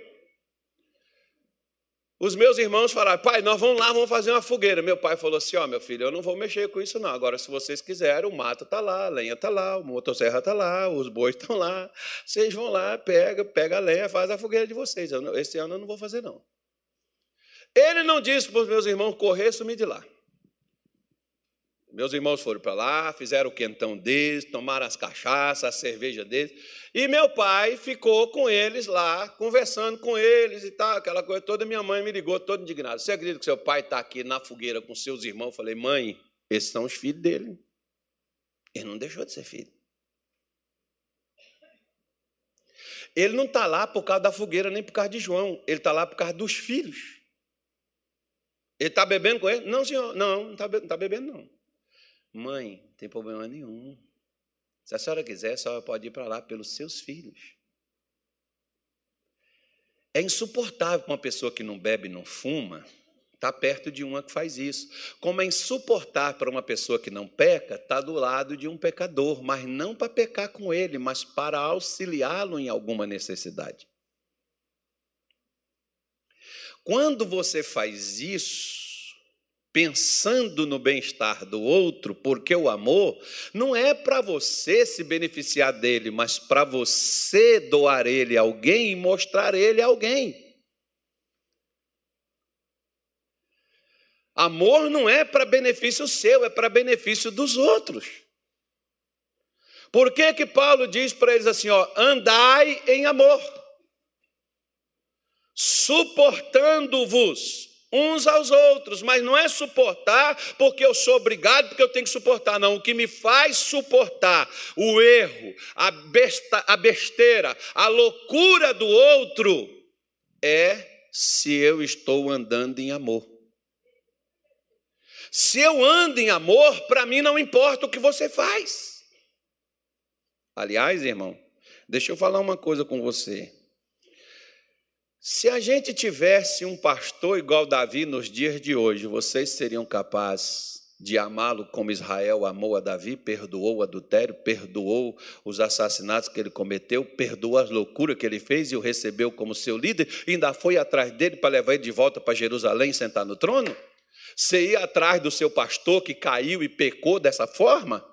os meus irmãos falaram: pai, nós vamos lá, vamos fazer uma fogueira. Meu pai falou assim: ó, oh, meu filho, eu não vou mexer com isso, não. Agora, se vocês quiserem, o mato está lá, a lenha está lá, o motosserra está lá, os bois estão lá. Vocês vão lá, pega, pega a lenha, faz a fogueira de vocês. Esse ano eu não vou fazer, não. Ele não disse para os meus irmãos correr sumir de lá. Meus irmãos foram para lá, fizeram o quentão deles, tomaram as cachaças, a cerveja deles. E meu pai ficou com eles lá, conversando com eles e tal, aquela coisa toda. Minha mãe me ligou toda indignada. Você acredita que seu pai está aqui na fogueira com seus irmãos? Eu falei, mãe, esses são os filhos dele. Ele não deixou de ser filho. Ele não está lá por causa da fogueira, nem por causa de João. Ele está lá por causa dos filhos. Ele está bebendo com ele? Não, senhor. Não, não está tá bebendo, não. Mãe, não tem problema nenhum. Se a senhora quiser, a senhora pode ir para lá pelos seus filhos. É insuportável para uma pessoa que não bebe e não fuma estar tá perto de uma que faz isso. Como é insuportável para uma pessoa que não peca estar tá do lado de um pecador, mas não para pecar com ele, mas para auxiliá-lo em alguma necessidade. Quando você faz isso, pensando no bem-estar do outro, porque o amor não é para você se beneficiar dele, mas para você doar ele a alguém e mostrar ele a alguém. Amor não é para benefício seu, é para benefício dos outros. Por que que Paulo diz para eles assim, ó, andai em amor, suportando-vos uns aos outros, mas não é suportar porque eu sou obrigado, porque eu tenho que suportar, não. O que me faz suportar o erro, a, besta, a besteira, a loucura do outro é se eu estou andando em amor. Se eu ando em amor, para mim não importa o que você faz. Aliás, irmão, deixa eu falar uma coisa com você. Se a gente tivesse um pastor igual Davi nos dias de hoje, vocês seriam capazes de amá-lo como Israel amou a Davi, perdoou o adultério, perdoou os assassinatos que ele cometeu, perdoou as loucuras que ele fez e o recebeu como seu líder, ainda foi atrás dele para levar ele de volta para Jerusalém e sentar no trono? Você ir atrás do seu pastor que caiu e pecou dessa forma?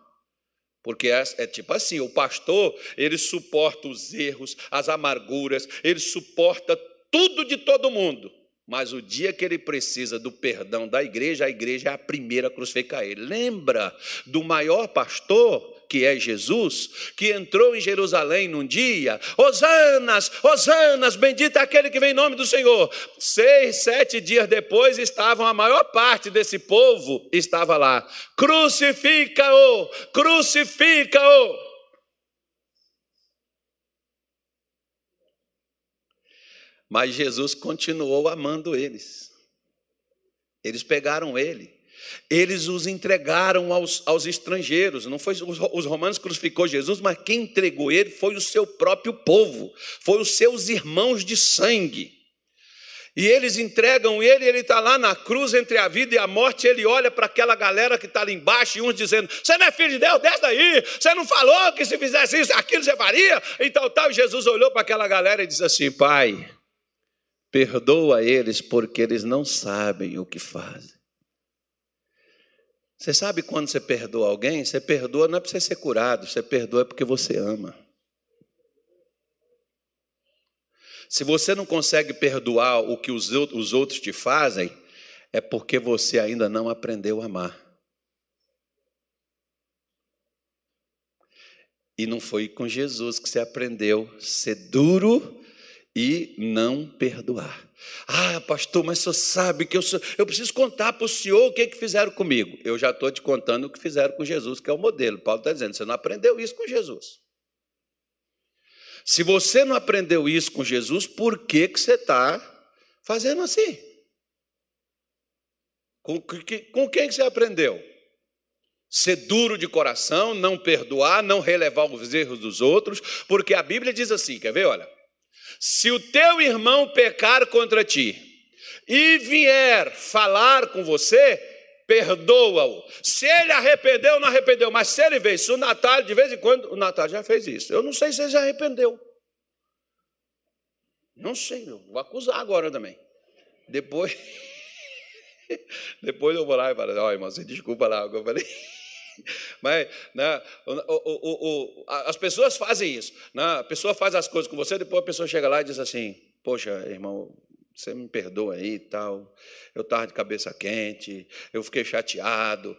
Porque é, é, tipo assim: o pastor, ele suporta os erros, as amarguras, ele suporta tudo de todo mundo. Mas o dia que ele precisa do perdão da igreja, a igreja é a primeira a crucificar ele. Lembra do maior pastor que é Jesus, que entrou em Jerusalém num dia, Hosanas, Hosanas, bendito é aquele que vem em nome do Senhor. Seis, sete dias depois, estavam, a maior parte desse povo estava lá. Crucifica-o, crucifica-o. Mas Jesus continuou amando eles. Eles pegaram ele eles os entregaram aos, aos estrangeiros. Não foi os, os romanos crucificou Jesus, mas quem entregou ele foi o seu próprio povo, foi os seus irmãos de sangue. E eles entregam ele, ele está lá na cruz entre a vida e a morte. Ele olha para aquela galera que está ali embaixo, e uns dizendo: Você não é filho de Deus, desce daí. Você não falou que se fizesse isso, aquilo você faria? Então, tal. E Jesus olhou para aquela galera e disse assim: Pai, perdoa eles, porque eles não sabem o que fazem. Você sabe quando você perdoa alguém? Você perdoa não é para você ser curado, você perdoa porque você ama. Se você não consegue perdoar o que os outros te fazem, é porque você ainda não aprendeu a amar. E não foi com Jesus que você aprendeu a ser duro e não perdoar. Ah, pastor, mas senhor sabe que eu, sou, eu preciso contar para o senhor o que, que fizeram comigo. Eu já estou te contando o que fizeram com Jesus, que é o modelo. Paulo está dizendo, você não aprendeu isso com Jesus. Se você não aprendeu isso com Jesus, por que, que você está fazendo assim? Com, com quem que você aprendeu? Ser duro de coração, não perdoar, não relevar os erros dos outros, porque a Bíblia diz assim: quer ver? Olha. Se o teu irmão pecar contra ti e vier falar com você, perdoa-o. Se ele arrependeu, não arrependeu, mas se ele veio, se o Natal, de vez em quando, o Natal já fez isso. Eu não sei se ele já arrependeu. Não sei, vou acusar agora também. Depois, depois eu vou lá e falo, ó, irmão, você desculpa lá eu falei. Mas né, o, o, o, as pessoas fazem isso. Né? A pessoa faz as coisas com você, depois a pessoa chega lá e diz assim: Poxa, irmão, você me perdoa aí e tal. Eu estava de cabeça quente, eu fiquei chateado.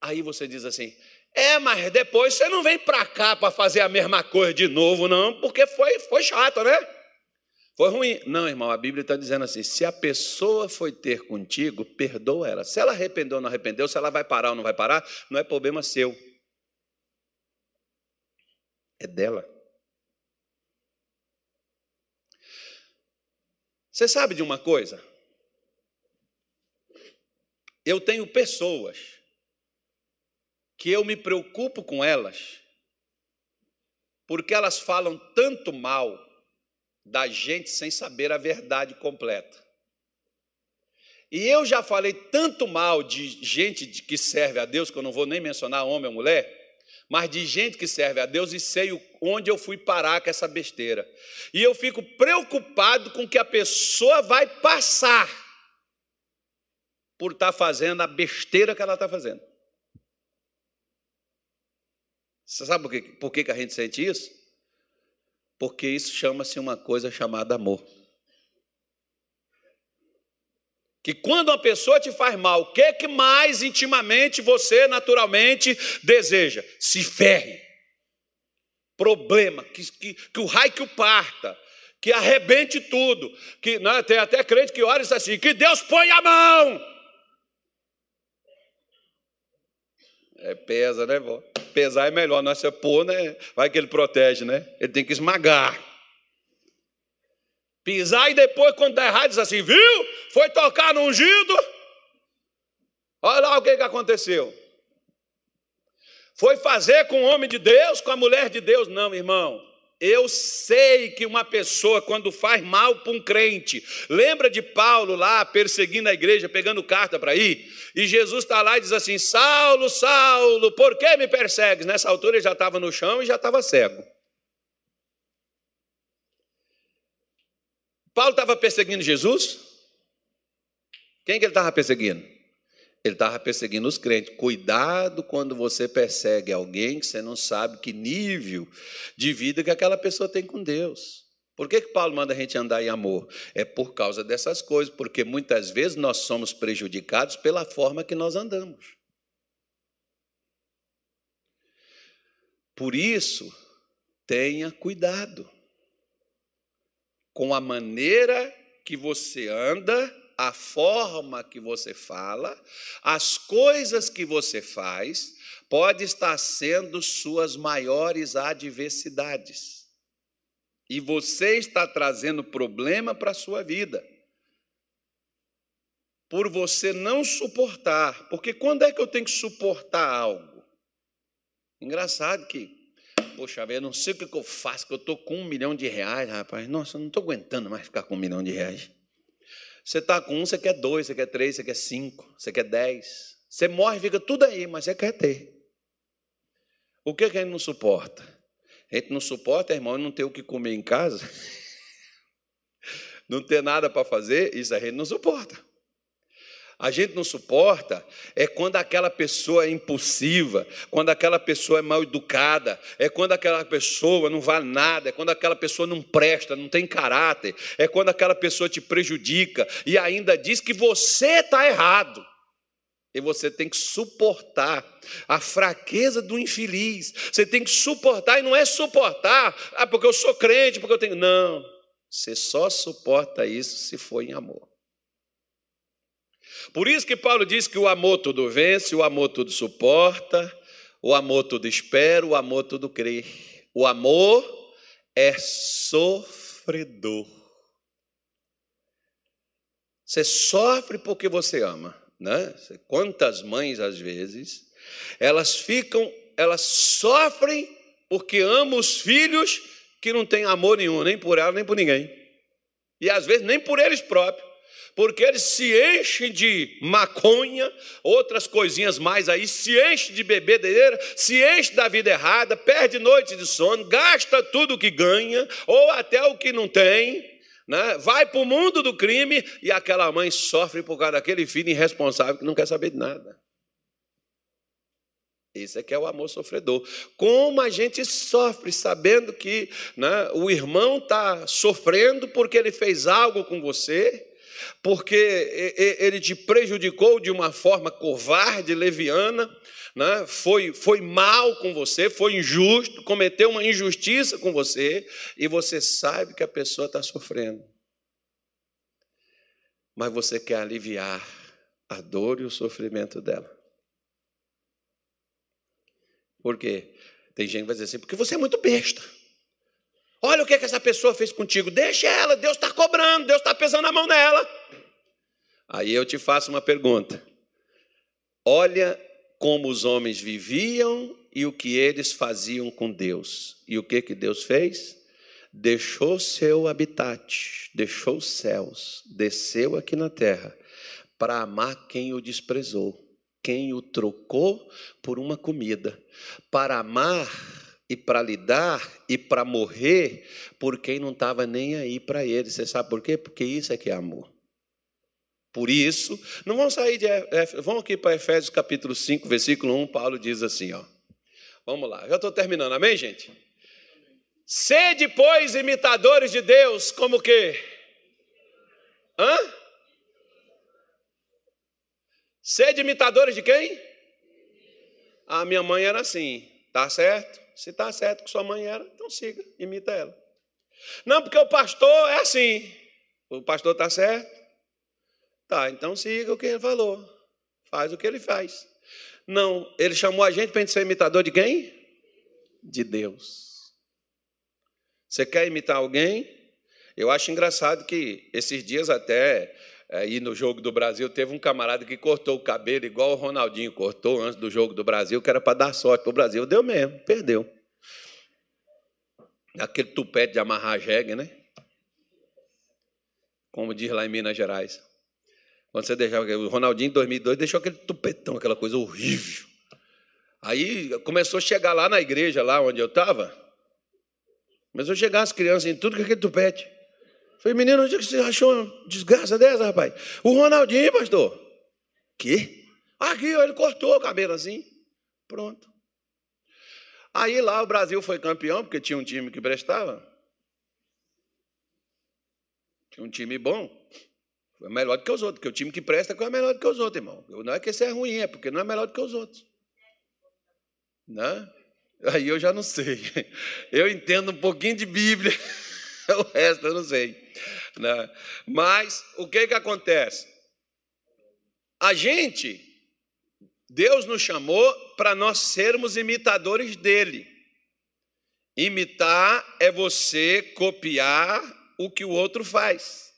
Aí você diz assim: É, mas depois você não vem para cá para fazer a mesma coisa de novo, não, porque foi, foi chato, né? Foi ruim. Não, irmão, a Bíblia está dizendo assim: se a pessoa foi ter contigo, perdoa ela. Se ela arrependeu ou não arrependeu, se ela vai parar ou não vai parar, não é problema seu. É dela. Você sabe de uma coisa? Eu tenho pessoas que eu me preocupo com elas, porque elas falam tanto mal da gente sem saber a verdade completa. E eu já falei tanto mal de gente que serve a Deus, que eu não vou nem mencionar homem ou mulher, mas de gente que serve a Deus e sei onde eu fui parar com essa besteira. E eu fico preocupado com que a pessoa vai passar por estar tá fazendo a besteira que ela está fazendo. Você sabe por, quê? por que a gente sente isso? Porque isso chama-se uma coisa chamada amor. Que quando uma pessoa te faz mal, o que, que mais intimamente você naturalmente deseja? Se ferre. Problema, que, que, que o raio que o parta, que arrebente tudo. Que, né, tem até crente que ora e diz assim: que Deus põe a mão. É, pesa, né, vó? Pesar é melhor, não é você pôr, né? Vai que ele protege, né? Ele tem que esmagar. Pisar e depois, quando está errado, diz assim: viu? Foi tocar no ungido. Olha lá o que, que aconteceu. Foi fazer com o homem de Deus, com a mulher de Deus. Não, irmão. Eu sei que uma pessoa, quando faz mal para um crente, lembra de Paulo lá perseguindo a igreja, pegando carta para ir? E Jesus está lá e diz assim: Saulo, Saulo, por que me persegues? Nessa altura ele já estava no chão e já estava cego. Paulo estava perseguindo Jesus? Quem que ele estava perseguindo? Ele estava perseguindo os crentes. Cuidado quando você persegue alguém que você não sabe que nível de vida que aquela pessoa tem com Deus. Por que, que Paulo manda a gente andar em amor? É por causa dessas coisas, porque muitas vezes nós somos prejudicados pela forma que nós andamos. Por isso, tenha cuidado com a maneira que você anda, a forma que você fala, as coisas que você faz, pode estar sendo suas maiores adversidades. E você está trazendo problema para a sua vida. Por você não suportar. Porque quando é que eu tenho que suportar algo? Engraçado que poxa eu não sei o que eu faço, que eu estou com um milhão de reais, rapaz. Nossa, eu não estou aguentando mais ficar com um milhão de reais. Você está com um, você quer dois, você quer três, você quer cinco, você quer dez. Você morre, fica tudo aí, mas você quer ter. O que, que a gente não suporta? A gente não suporta, irmão, não ter o que comer em casa, não ter nada para fazer, isso a gente não suporta a gente não suporta é quando aquela pessoa é impulsiva, quando aquela pessoa é mal educada, é quando aquela pessoa não vale nada, é quando aquela pessoa não presta, não tem caráter, é quando aquela pessoa te prejudica e ainda diz que você está errado. E você tem que suportar a fraqueza do infeliz. Você tem que suportar, e não é suportar, ah, porque eu sou crente, porque eu tenho. Não. Você só suporta isso se for em amor. Por isso que Paulo diz que o amor tudo vence, o amor tudo suporta, o amor tudo espera, o amor tudo crê. O amor é sofredor. Você sofre porque você ama, né? Quantas mães às vezes elas ficam, elas sofrem porque amam os filhos que não têm amor nenhum, nem por ela, nem por ninguém. E às vezes nem por eles próprios porque eles se enchem de maconha, outras coisinhas mais aí, se enchem de bebedeira, se enchem da vida errada, perde noite de sono, gasta tudo o que ganha, ou até o que não tem, né? vai para o mundo do crime e aquela mãe sofre por causa daquele filho irresponsável que não quer saber de nada. Esse é que é o amor sofredor. Como a gente sofre sabendo que né, o irmão está sofrendo porque ele fez algo com você, porque ele te prejudicou de uma forma covarde, leviana, né? foi, foi mal com você, foi injusto, cometeu uma injustiça com você, e você sabe que a pessoa está sofrendo. Mas você quer aliviar a dor e o sofrimento dela. Por quê? Tem gente que vai dizer assim, porque você é muito besta. Olha o que, é que essa pessoa fez contigo. Deixa ela, Deus está cobrando, Deus está pesando a mão nela. Aí eu te faço uma pergunta. Olha como os homens viviam e o que eles faziam com Deus. E o que que Deus fez? Deixou seu habitat, deixou os céus, desceu aqui na terra para amar quem o desprezou, quem o trocou por uma comida, para amar e para lidar e para morrer por quem não estava nem aí para ele. Você sabe por quê? Porque isso é que é amor. Por isso, não vão sair de. Vão aqui para Efésios capítulo 5, versículo 1, Paulo diz assim, ó. Vamos lá, já estou terminando, amém, gente? Sede, pois, imitadores de Deus, como que? Hã? Sede imitadores de quem? A minha mãe era assim, tá certo? Se está certo que sua mãe era, então siga, imita ela. Não, porque o pastor é assim. O pastor está certo? Tá, então siga o que ele falou. Faz o que ele faz. Não, ele chamou a gente para a gente ser imitador de quem? De Deus. Você quer imitar alguém? Eu acho engraçado que esses dias até aí no jogo do Brasil teve um camarada que cortou o cabelo igual o Ronaldinho cortou antes do jogo do Brasil, que era para dar sorte para o Brasil. Deu mesmo, perdeu. Aquele tupete de amarrar jegue, né? Como diz lá em Minas Gerais. Quando você deixava. O Ronaldinho, em 2002, deixou aquele tupetão, aquela coisa horrível. Aí começou a chegar lá na igreja, lá onde eu estava. Começou a chegar as crianças em tudo com aquele tupete. Falei, menino, onde é que você achou uma desgraça dessa, rapaz? O Ronaldinho, pastor. Que? Aqui, ó, ele cortou o cabelo assim. Pronto. Aí lá o Brasil foi campeão, porque tinha um time que prestava. Tinha um time bom. É melhor do que os outros, porque o time que presta é melhor do que os outros, irmão. Não é que esse é ruim, é porque não é melhor do que os outros. Né? Aí eu já não sei. Eu entendo um pouquinho de Bíblia, o resto eu não sei. Né? Mas o que, que acontece? A gente, Deus nos chamou para nós sermos imitadores dele. Imitar é você copiar o que o outro faz.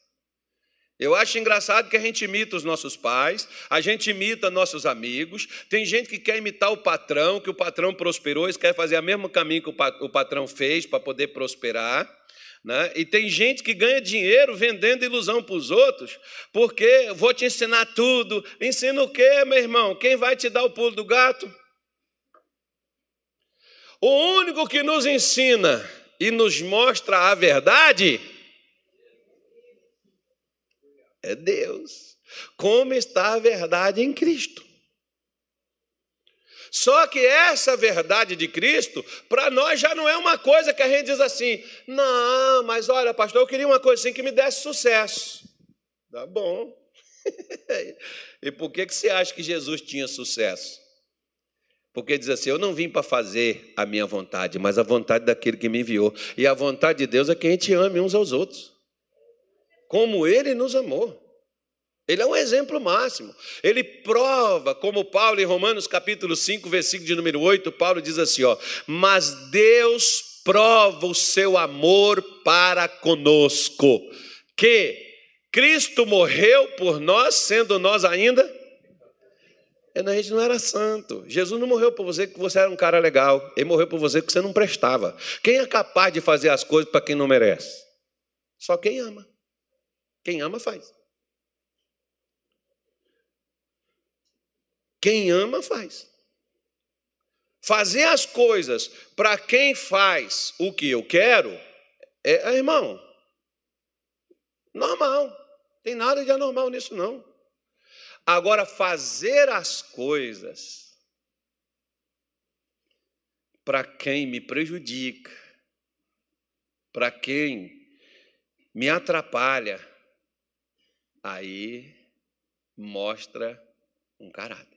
Eu acho engraçado que a gente imita os nossos pais, a gente imita nossos amigos. Tem gente que quer imitar o patrão, que o patrão prosperou, e quer fazer o mesmo caminho que o patrão fez para poder prosperar. Né? E tem gente que ganha dinheiro vendendo ilusão para os outros, porque vou te ensinar tudo. Ensina o quê, meu irmão? Quem vai te dar o pulo do gato? O único que nos ensina e nos mostra a verdade é Deus. Como está a verdade em Cristo. Só que essa verdade de Cristo, para nós já não é uma coisa que a gente diz assim, não, mas olha, pastor, eu queria uma coisa assim que me desse sucesso. Tá bom. e por que, que você acha que Jesus tinha sucesso? Porque diz assim: Eu não vim para fazer a minha vontade, mas a vontade daquele que me enviou. E a vontade de Deus é que a gente ame uns aos outros como ele nos amou. Ele é um exemplo máximo. Ele prova, como Paulo em Romanos capítulo 5, versículo de número 8, Paulo diz assim, ó: "Mas Deus prova o seu amor para conosco, que Cristo morreu por nós, sendo nós ainda a gente não era santo. Jesus não morreu por você porque você era um cara legal. Ele morreu por você porque você não prestava. Quem é capaz de fazer as coisas para quem não merece? Só quem ama. Quem ama faz. Quem ama faz. Fazer as coisas para quem faz o que eu quero é, é, irmão, normal. Tem nada de anormal nisso, não. Agora, fazer as coisas para quem me prejudica, para quem me atrapalha, aí mostra um caráter.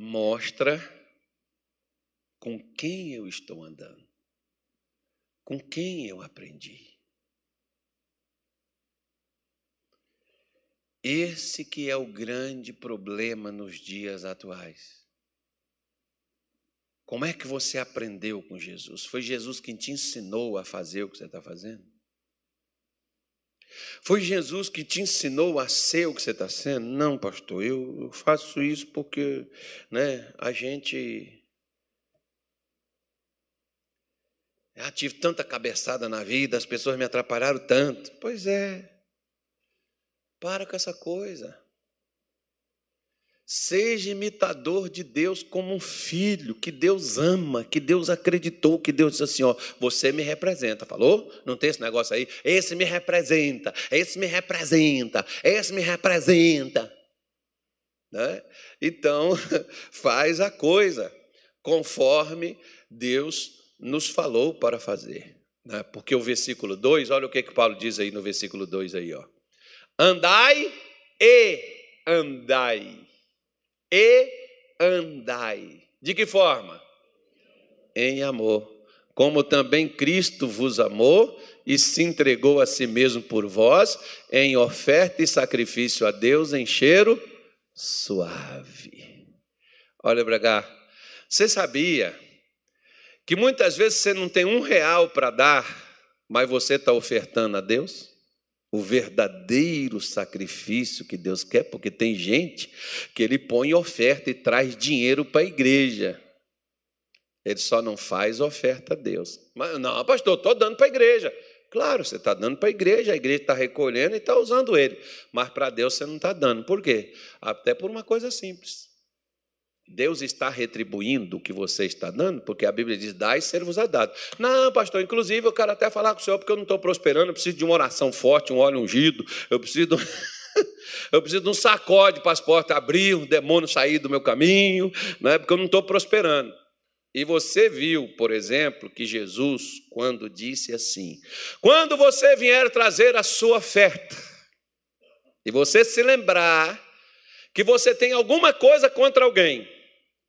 Mostra com quem eu estou andando, com quem eu aprendi. Esse que é o grande problema nos dias atuais. Como é que você aprendeu com Jesus? Foi Jesus quem te ensinou a fazer o que você está fazendo? Foi Jesus que te ensinou a ser o que você está sendo? Não, pastor, eu faço isso porque né, a gente. Já tive tanta cabeçada na vida, as pessoas me atrapalharam tanto. Pois é. Para com essa coisa. Seja imitador de Deus como um filho que Deus ama, que Deus acreditou, que Deus diz assim: ó, você me representa. Falou? Não tem esse negócio aí? Esse me representa, esse me representa, esse me representa. Né? Então, faz a coisa conforme Deus nos falou para fazer. Né? Porque o versículo 2, olha o que, que Paulo diz aí no versículo 2 aí, ó. Andai e andai e andai. De que forma? Em amor. Como também Cristo vos amou e se entregou a si mesmo por vós, em oferta e sacrifício a Deus em cheiro suave. Olha para cá. Você sabia que muitas vezes você não tem um real para dar, mas você está ofertando a Deus? O verdadeiro sacrifício que Deus quer, porque tem gente que ele põe oferta e traz dinheiro para a igreja. Ele só não faz oferta a Deus. Mas não, pastor, estou dando para a igreja. Claro, você está dando para a igreja, a igreja está recolhendo e está usando ele. Mas para Deus você não está dando. Por quê? Até por uma coisa simples. Deus está retribuindo o que você está dando, porque a Bíblia diz: dá e ser-vos-á dado. Não, pastor, inclusive eu quero até falar com o senhor, porque eu não estou prosperando, eu preciso de uma oração forte, um óleo ungido, eu preciso. eu preciso de um sacode para as portas abrir, um demônio sair do meu caminho, né? porque eu não estou prosperando. E você viu, por exemplo, que Jesus, quando disse assim: quando você vier trazer a sua oferta, e você se lembrar que você tem alguma coisa contra alguém,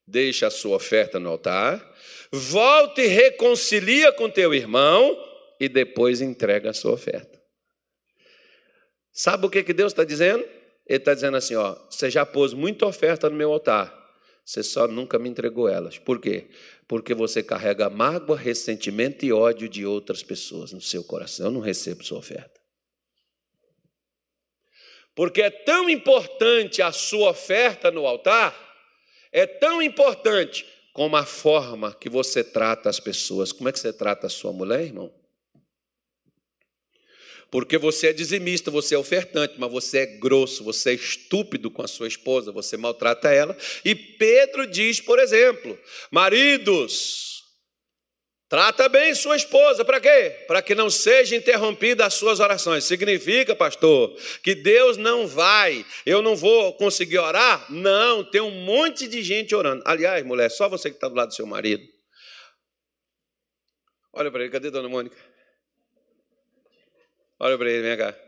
deixa a sua oferta no altar, volte e reconcilia com teu irmão e depois entrega a sua oferta. Sabe o que, que Deus está dizendo? Ele está dizendo assim: ó, você já pôs muita oferta no meu altar, você só nunca me entregou elas. Por quê? Porque você carrega mágoa, ressentimento e ódio de outras pessoas no seu coração. Eu não recebo sua oferta. Porque é tão importante a sua oferta no altar é tão importante como a forma que você trata as pessoas. Como é que você trata a sua mulher, irmão? Porque você é dizimista, você é ofertante, mas você é grosso, você é estúpido com a sua esposa, você maltrata ela. E Pedro diz, por exemplo: maridos, Trata bem sua esposa, para quê? Para que não seja interrompida as suas orações. Significa, pastor, que Deus não vai, eu não vou conseguir orar? Não, tem um monte de gente orando. Aliás, mulher, só você que está do lado do seu marido. Olha para ele, cadê dona Mônica? Olha para ele, vem cá.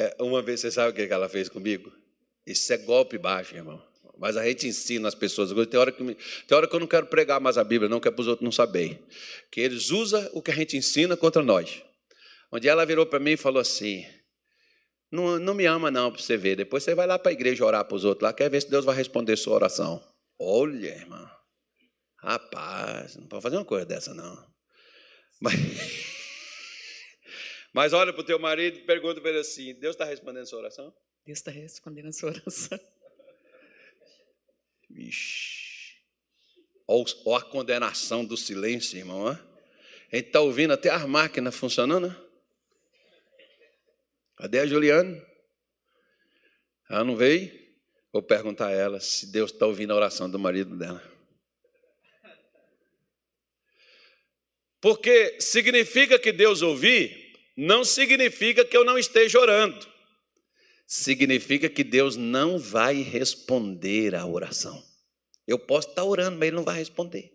É, uma vez você sabe o que ela fez comigo? Isso é golpe baixo, irmão. Mas a gente ensina as pessoas. Tem hora que, tem hora que eu não quero pregar mais a Bíblia, não, que é para os outros não saberem. Que eles usam o que a gente ensina contra nós. Onde ela virou para mim e falou assim: não, não me ama, não, para você ver. Depois você vai lá para a igreja orar para os outros lá, quer ver se Deus vai responder sua oração. Olha, irmão. Rapaz, não pode fazer uma coisa dessa, não. Mas, mas olha para o teu marido e pergunta para ele assim: Deus está respondendo sua oração? Deus está respondendo a sua oração. Vixe. Olha a condenação do silêncio, irmão. A gente está ouvindo até as máquinas funcionando. Cadê a Juliana? Ela não veio? Vou perguntar a ela se Deus está ouvindo a oração do marido dela. Porque significa que Deus ouvir, não significa que eu não esteja orando significa que Deus não vai responder à oração. Eu posso estar orando, mas Ele não vai responder.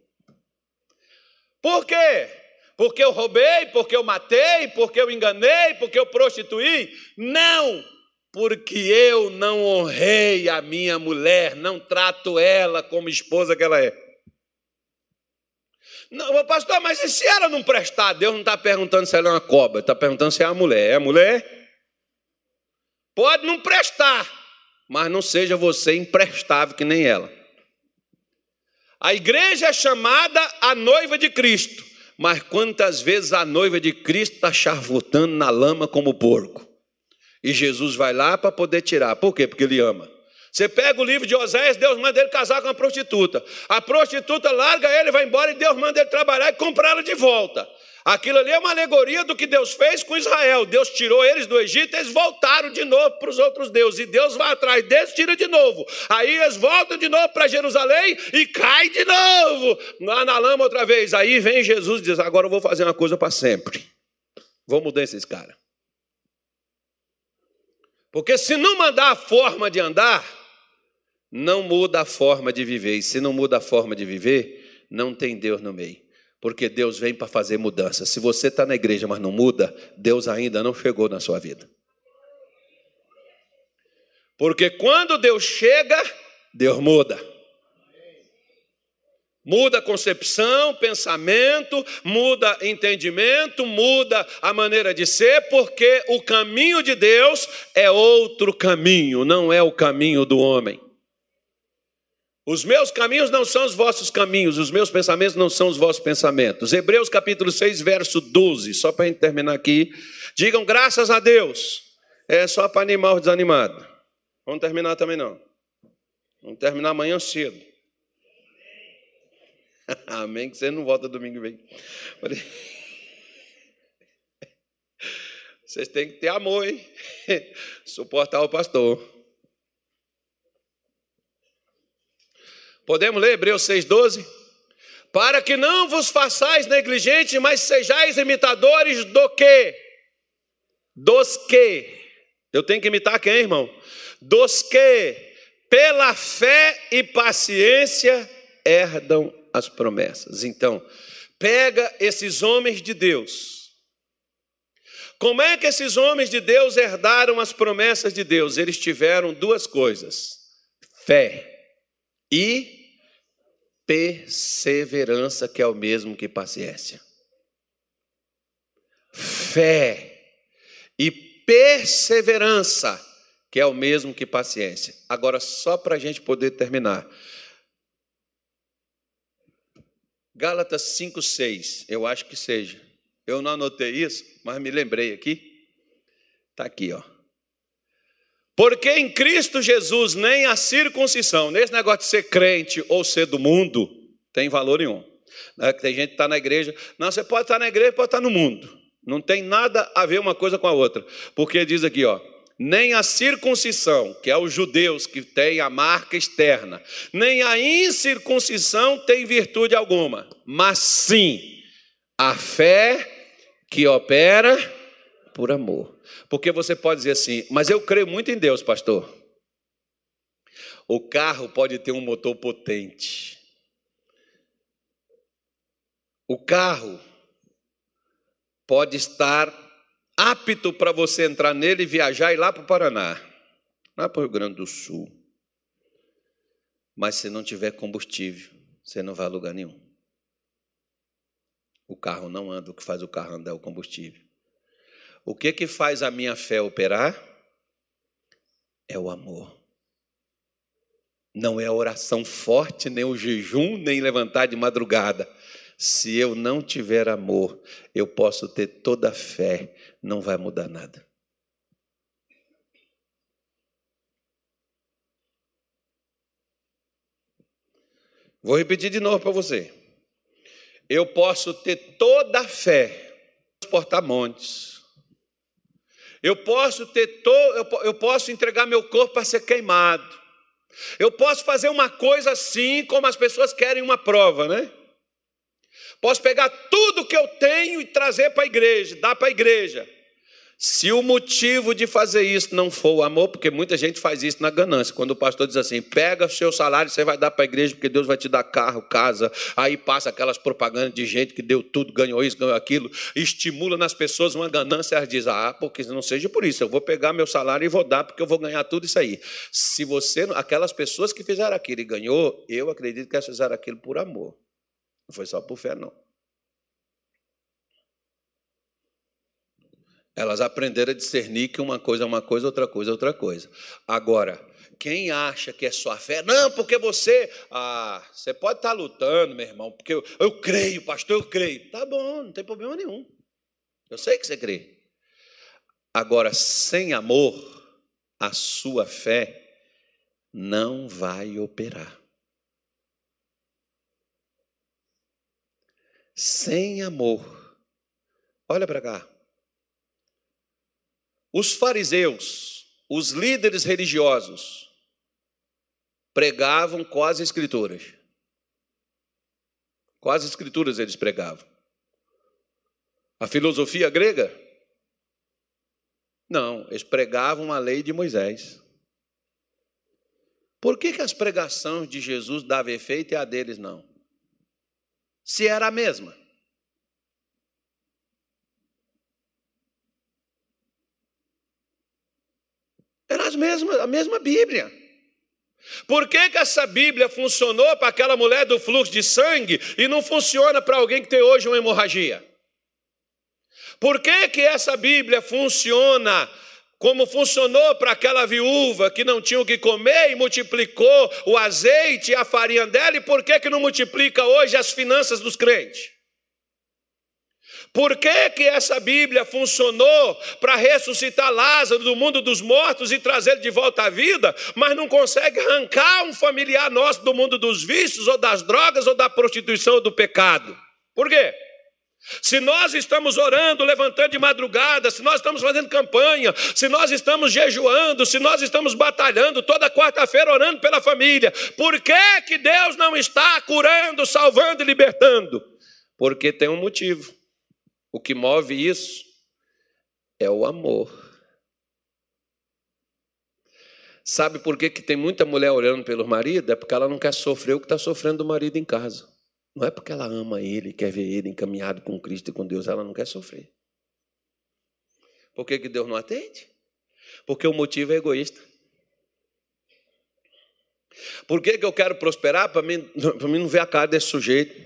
Por quê? Porque eu roubei, porque eu matei, porque eu enganei, porque eu prostituí? Não! Porque eu não honrei a minha mulher, não trato ela como esposa que ela é. Não, pastor, mas e se ela não prestar? Deus não está perguntando se ela é uma cobra, está perguntando se é a mulher. É mulher? Pode não prestar, mas não seja você imprestável que nem ela. A igreja é chamada a noiva de Cristo, Mas quantas vezes a noiva de Cristo está charvotando na lama como porco? E Jesus vai lá para poder tirar. Por quê? Porque ele ama. Você pega o livro de Oséias, Deus manda ele casar com uma prostituta. A prostituta larga ele, vai embora e Deus manda ele trabalhar e comprá-la de volta. Aquilo ali é uma alegoria do que Deus fez com Israel. Deus tirou eles do Egito, eles voltaram de novo para os outros deuses. E Deus vai atrás deles, tira de novo. Aí eles voltam de novo para Jerusalém e cai de novo lá na lama outra vez. Aí vem Jesus e diz: Agora eu vou fazer uma coisa para sempre. Vou mudar esses caras. Porque se não mandar a forma de andar, não muda a forma de viver. E se não muda a forma de viver, não tem Deus no meio. Porque Deus vem para fazer mudança. Se você está na igreja, mas não muda, Deus ainda não chegou na sua vida. Porque quando Deus chega, Deus muda. Muda a concepção, pensamento, muda entendimento, muda a maneira de ser, porque o caminho de Deus é outro caminho, não é o caminho do homem. Os meus caminhos não são os vossos caminhos, os meus pensamentos não são os vossos pensamentos. Hebreus capítulo 6, verso 12, só para terminar aqui. Digam graças a Deus. É só para animar os desanimados. Vamos terminar também não. Vamos terminar amanhã cedo. Amém, que você não volta domingo vem. Vocês têm que ter amor, hein? Suportar o pastor. Podemos ler Hebreus 6,12? Para que não vos façais negligentes, mas sejais imitadores do que? Dos que? Eu tenho que imitar quem, irmão? Dos que, pela fé e paciência, herdam as promessas. Então, pega esses homens de Deus. Como é que esses homens de Deus herdaram as promessas de Deus? Eles tiveram duas coisas: fé e perseverança, que é o mesmo que paciência. Fé e perseverança, que é o mesmo que paciência. Agora, só para a gente poder terminar. Gálatas 5, 6, eu acho que seja. Eu não anotei isso, mas me lembrei aqui. Está aqui, ó. Porque em Cristo Jesus nem a circuncisão, nesse negócio de ser crente ou ser do mundo, tem valor nenhum. Né, tem gente que está na igreja, não, você pode estar na igreja, pode estar no mundo. Não tem nada a ver uma coisa com a outra. Porque diz aqui, ó, nem a circuncisão, que é os judeus que têm a marca externa, nem a incircuncisão tem virtude alguma, mas sim a fé que opera por amor. Porque você pode dizer assim, mas eu creio muito em Deus, pastor. O carro pode ter um motor potente. O carro pode estar apto para você entrar nele e viajar e ir lá para o Paraná, lá para o Rio Grande do Sul. Mas se não tiver combustível, você não vai a lugar nenhum. O carro não anda, o que faz o carro andar é o combustível. O que que faz a minha fé operar? É o amor. Não é a oração forte, nem o jejum, nem levantar de madrugada. Se eu não tiver amor, eu posso ter toda a fé, não vai mudar nada. Vou repetir de novo para você. Eu posso ter toda a fé, transportar montes, eu posso ter to, eu posso entregar meu corpo para ser queimado. Eu posso fazer uma coisa assim, como as pessoas querem uma prova, né? Posso pegar tudo que eu tenho e trazer para a igreja, dar para a igreja. Se o motivo de fazer isso não for o amor, porque muita gente faz isso na ganância, quando o pastor diz assim: pega o seu salário, você vai dar para a igreja, porque Deus vai te dar carro, casa, aí passa aquelas propagandas de gente que deu tudo, ganhou isso, ganhou aquilo, estimula nas pessoas uma ganância, elas dizem: ah, porque não seja por isso, eu vou pegar meu salário e vou dar, porque eu vou ganhar tudo isso aí. Se você, aquelas pessoas que fizeram aquilo e ganhou, eu acredito que elas fizeram aquilo por amor, não foi só por fé, não. Elas aprenderam a discernir que uma coisa é uma coisa, outra coisa é outra coisa. Agora, quem acha que é só fé, não, porque você, ah, você pode estar lutando, meu irmão, porque eu, eu creio, pastor, eu creio. Tá bom, não tem problema nenhum. Eu sei que você crê. Agora, sem amor, a sua fé não vai operar. Sem amor. Olha para cá. Os fariseus, os líderes religiosos, pregavam quase escrituras. Quase escrituras eles pregavam. A filosofia grega? Não, eles pregavam a lei de Moisés. Por que, que as pregações de Jesus davam efeito e a deles não? Se era a mesma. Era as mesmas, a mesma Bíblia. Por que, que essa Bíblia funcionou para aquela mulher do fluxo de sangue e não funciona para alguém que tem hoje uma hemorragia? Por que, que essa Bíblia funciona como funcionou para aquela viúva que não tinha o que comer e multiplicou o azeite e a farinha dela, e por que, que não multiplica hoje as finanças dos crentes? Por que, que essa Bíblia funcionou para ressuscitar Lázaro do mundo dos mortos e trazê-lo de volta à vida, mas não consegue arrancar um familiar nosso do mundo dos vícios, ou das drogas, ou da prostituição, ou do pecado? Por quê? Se nós estamos orando, levantando de madrugada, se nós estamos fazendo campanha, se nós estamos jejuando, se nós estamos batalhando toda quarta-feira orando pela família, por que, que Deus não está curando, salvando e libertando? Porque tem um motivo. O que move isso é o amor. Sabe por que, que tem muita mulher orando pelo marido? É porque ela não quer sofrer o que está sofrendo do marido em casa. Não é porque ela ama ele, quer ver ele encaminhado com Cristo e com Deus, ela não quer sofrer. Por que, que Deus não atende? Porque o motivo é egoísta. Por que, que eu quero prosperar? Para mim, mim não ver a cara desse sujeito.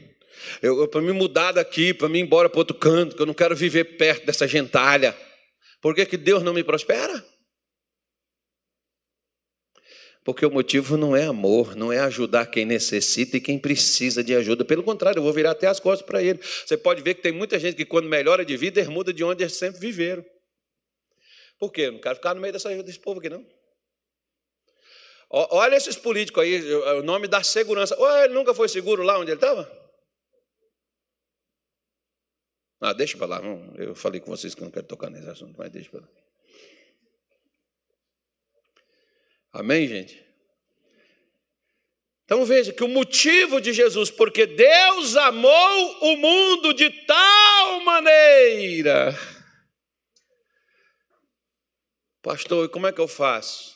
Para me mudar daqui, para mim ir embora para outro canto, que eu não quero viver perto dessa gentalha. Por que, que Deus não me prospera? Porque o motivo não é amor, não é ajudar quem necessita e quem precisa de ajuda. Pelo contrário, eu vou virar até as costas para ele. Você pode ver que tem muita gente que, quando melhora de vida, muda de onde eles sempre viveram. Por quê? Eu não quero ficar no meio dessa, desse povo aqui, não. Olha esses políticos aí, o nome da segurança. Ué, ele nunca foi seguro lá onde ele estava? Ah, deixa para lá. Eu falei com vocês que não quero tocar nesse assunto, mas deixa para lá. Amém, gente? Então veja que o motivo de Jesus, porque Deus amou o mundo de tal maneira. Pastor, e como é que eu faço?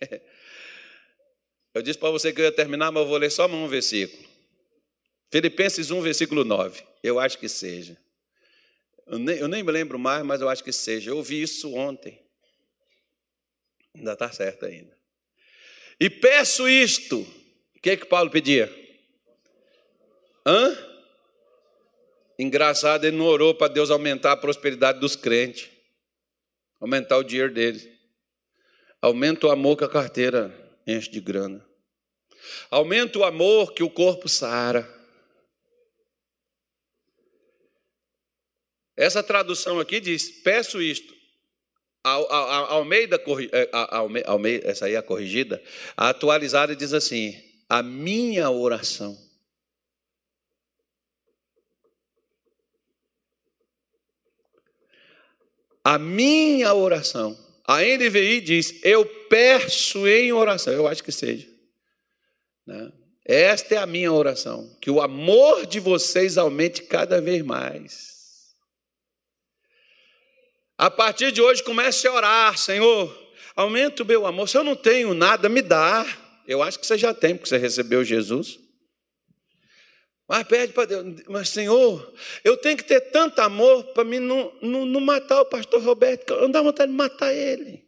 Eu disse para você que eu ia terminar, mas eu vou ler só um versículo. Filipenses 1, versículo 9. Eu acho que seja. Eu nem, eu nem me lembro mais, mas eu acho que seja. Eu ouvi isso ontem. Ainda está certo ainda. E peço isto. O que é que Paulo pedia? Hã? Engraçado, ele não orou para Deus aumentar a prosperidade dos crentes, aumentar o dinheiro deles. Aumenta o amor que a carteira enche de grana. Aumenta o amor que o corpo sara. Essa tradução aqui diz: peço isto. Almeida, Almeida, essa aí é a corrigida, a atualizada diz assim: a minha oração. A minha oração. A NVI diz: Eu peço em oração. Eu acho que seja. Né? Esta é a minha oração. Que o amor de vocês aumente cada vez mais. A partir de hoje, comece a orar, Senhor, aumenta o meu amor. Se eu não tenho nada, me dá. Eu acho que você já tem, porque você recebeu Jesus. Mas pede para Deus, mas Senhor, eu tenho que ter tanto amor para mim não, não, não, matar o pastor Roberto, eu não dá vontade de matar ele.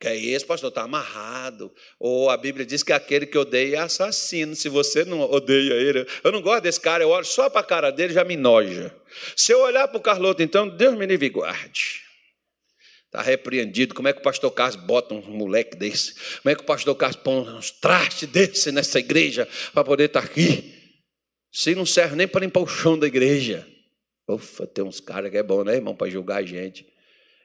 Que é esse, pastor, está amarrado. Ou a Bíblia diz que aquele que odeia é assassino. Se você não odeia ele, eu não gosto desse cara, eu olho só para a cara dele já me noja. Se eu olhar para o Carloto, então, Deus me livre e guarde. Está repreendido. Como é que o pastor Carlos bota um moleque desse? Como é que o pastor Carlos põe uns trastes desse nessa igreja para poder estar tá aqui? Se não serve nem para limpar o chão da igreja. Ufa, tem uns caras que é bom, né, irmão, para julgar a gente.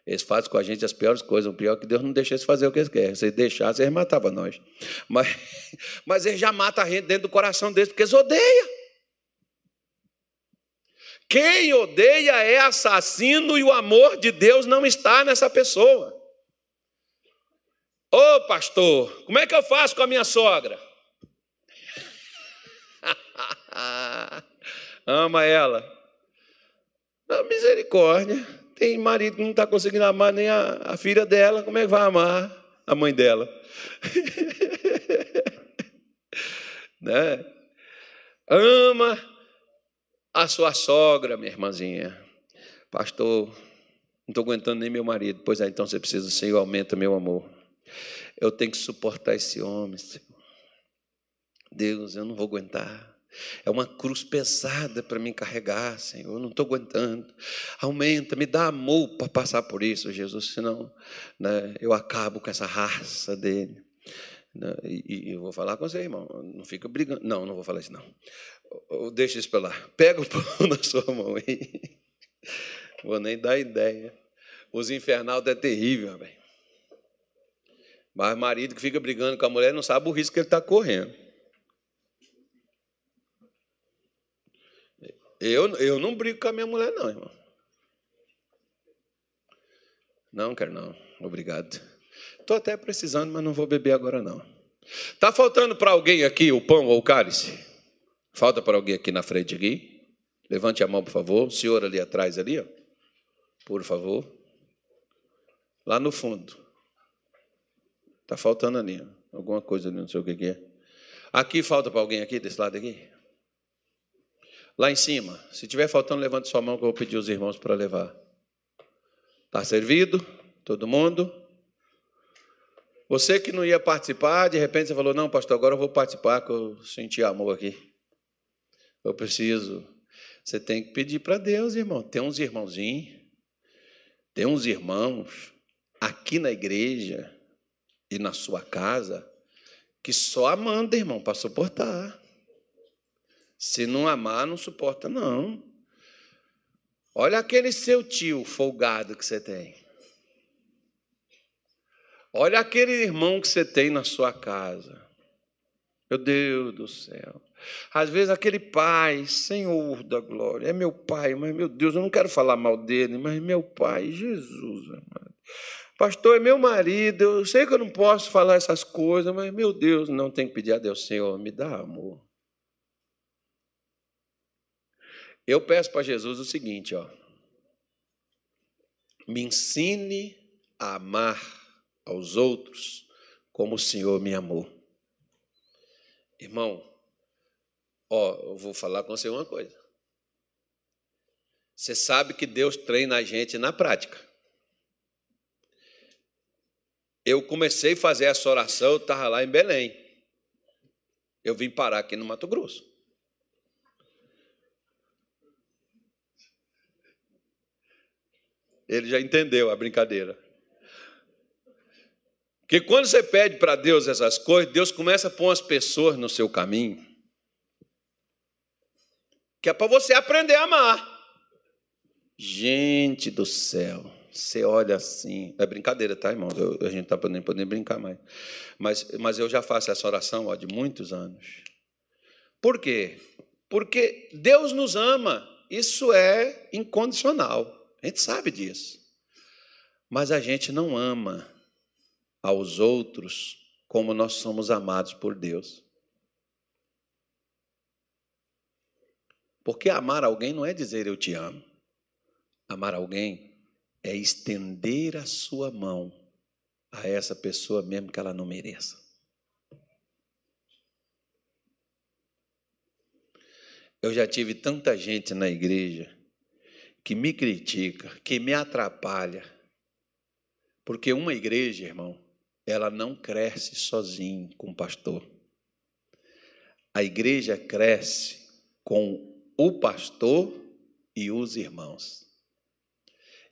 Eles fazem com a gente as piores coisas. O pior é que Deus não deixa eles fazer o que eles querem. Se eles deixassem, eles matavam nós. Mas, mas eles já matam a gente dentro do coração deles, porque eles odeiam. Quem odeia é assassino e o amor de Deus não está nessa pessoa. Ô oh, pastor, como é que eu faço com a minha sogra? Ama ela. Não, misericórdia. Tem marido que não está conseguindo amar nem a, a filha dela, como é que vai amar a mãe dela? né? Ama a sua sogra, minha irmãzinha. Pastor, não estou aguentando nem meu marido. Pois é, então você precisa, do Senhor, aumenta meu amor. Eu tenho que suportar esse homem, Senhor. Deus, eu não vou aguentar. É uma cruz pesada para me carregar, Senhor. Eu não estou aguentando. Aumenta, me dá amor para passar por isso, Jesus. Senão né, eu acabo com essa raça dele. Né, e, e, eu vou falar com você, irmão. Não fica brigando. Não, não vou falar isso, não. Deixa isso para lá. Pega o pão na sua mão aí. Vou nem dar ideia. Os infernal é terrível, velho. Mas marido que fica brigando com a mulher não sabe o risco que ele está correndo. Eu, eu não brigo com a minha mulher, não, irmão. Não, quero não. Obrigado. Estou até precisando, mas não vou beber agora, não. Está faltando para alguém aqui o pão ou o cálice? Falta para alguém aqui na frente aqui? Levante a mão, por favor. O senhor ali atrás, ali, ó. Por favor. Lá no fundo. Está faltando ali. Alguma coisa ali, não sei o que é. Aqui falta para alguém aqui, desse lado aqui? Lá em cima. Se tiver faltando, levante sua mão que eu vou pedir os irmãos para levar. Está servido? Todo mundo? Você que não ia participar, de repente você falou: Não, pastor, agora eu vou participar, que eu senti amor aqui. Eu preciso. Você tem que pedir para Deus, irmão. Tem uns irmãozinhos, tem uns irmãos aqui na igreja e na sua casa que só amando, irmão, para suportar. Se não amar, não suporta, não. Olha aquele seu tio folgado que você tem. Olha aquele irmão que você tem na sua casa. Meu Deus do céu. Às vezes aquele pai, Senhor da glória, é meu pai, mas meu Deus, eu não quero falar mal dele, mas meu pai, Jesus amado. Pastor, é meu marido, eu sei que eu não posso falar essas coisas, mas meu Deus, não tem que pedir a Deus, Senhor, me dá amor. Eu peço para Jesus o seguinte, ó. Me ensine a amar aos outros como o Senhor me amou. Irmão, Ó, eu vou falar com você uma coisa. Você sabe que Deus treina a gente na prática. Eu comecei a fazer essa oração, eu estava lá em Belém. Eu vim parar aqui no Mato Grosso. Ele já entendeu a brincadeira. Porque quando você pede para Deus essas coisas, Deus começa a pôr as pessoas no seu caminho que é para você aprender a amar. Gente do céu, você olha assim, é brincadeira, tá, irmão? Eu, a gente está podendo, podendo brincar mais. Mas, mas eu já faço essa oração ó, de muitos anos. Por quê? Porque Deus nos ama, isso é incondicional, a gente sabe disso. Mas a gente não ama aos outros como nós somos amados por Deus. Porque amar alguém não é dizer eu te amo. Amar alguém é estender a sua mão a essa pessoa mesmo que ela não mereça. Eu já tive tanta gente na igreja que me critica, que me atrapalha. Porque uma igreja, irmão, ela não cresce sozinho com o pastor. A igreja cresce com o pastor e os irmãos.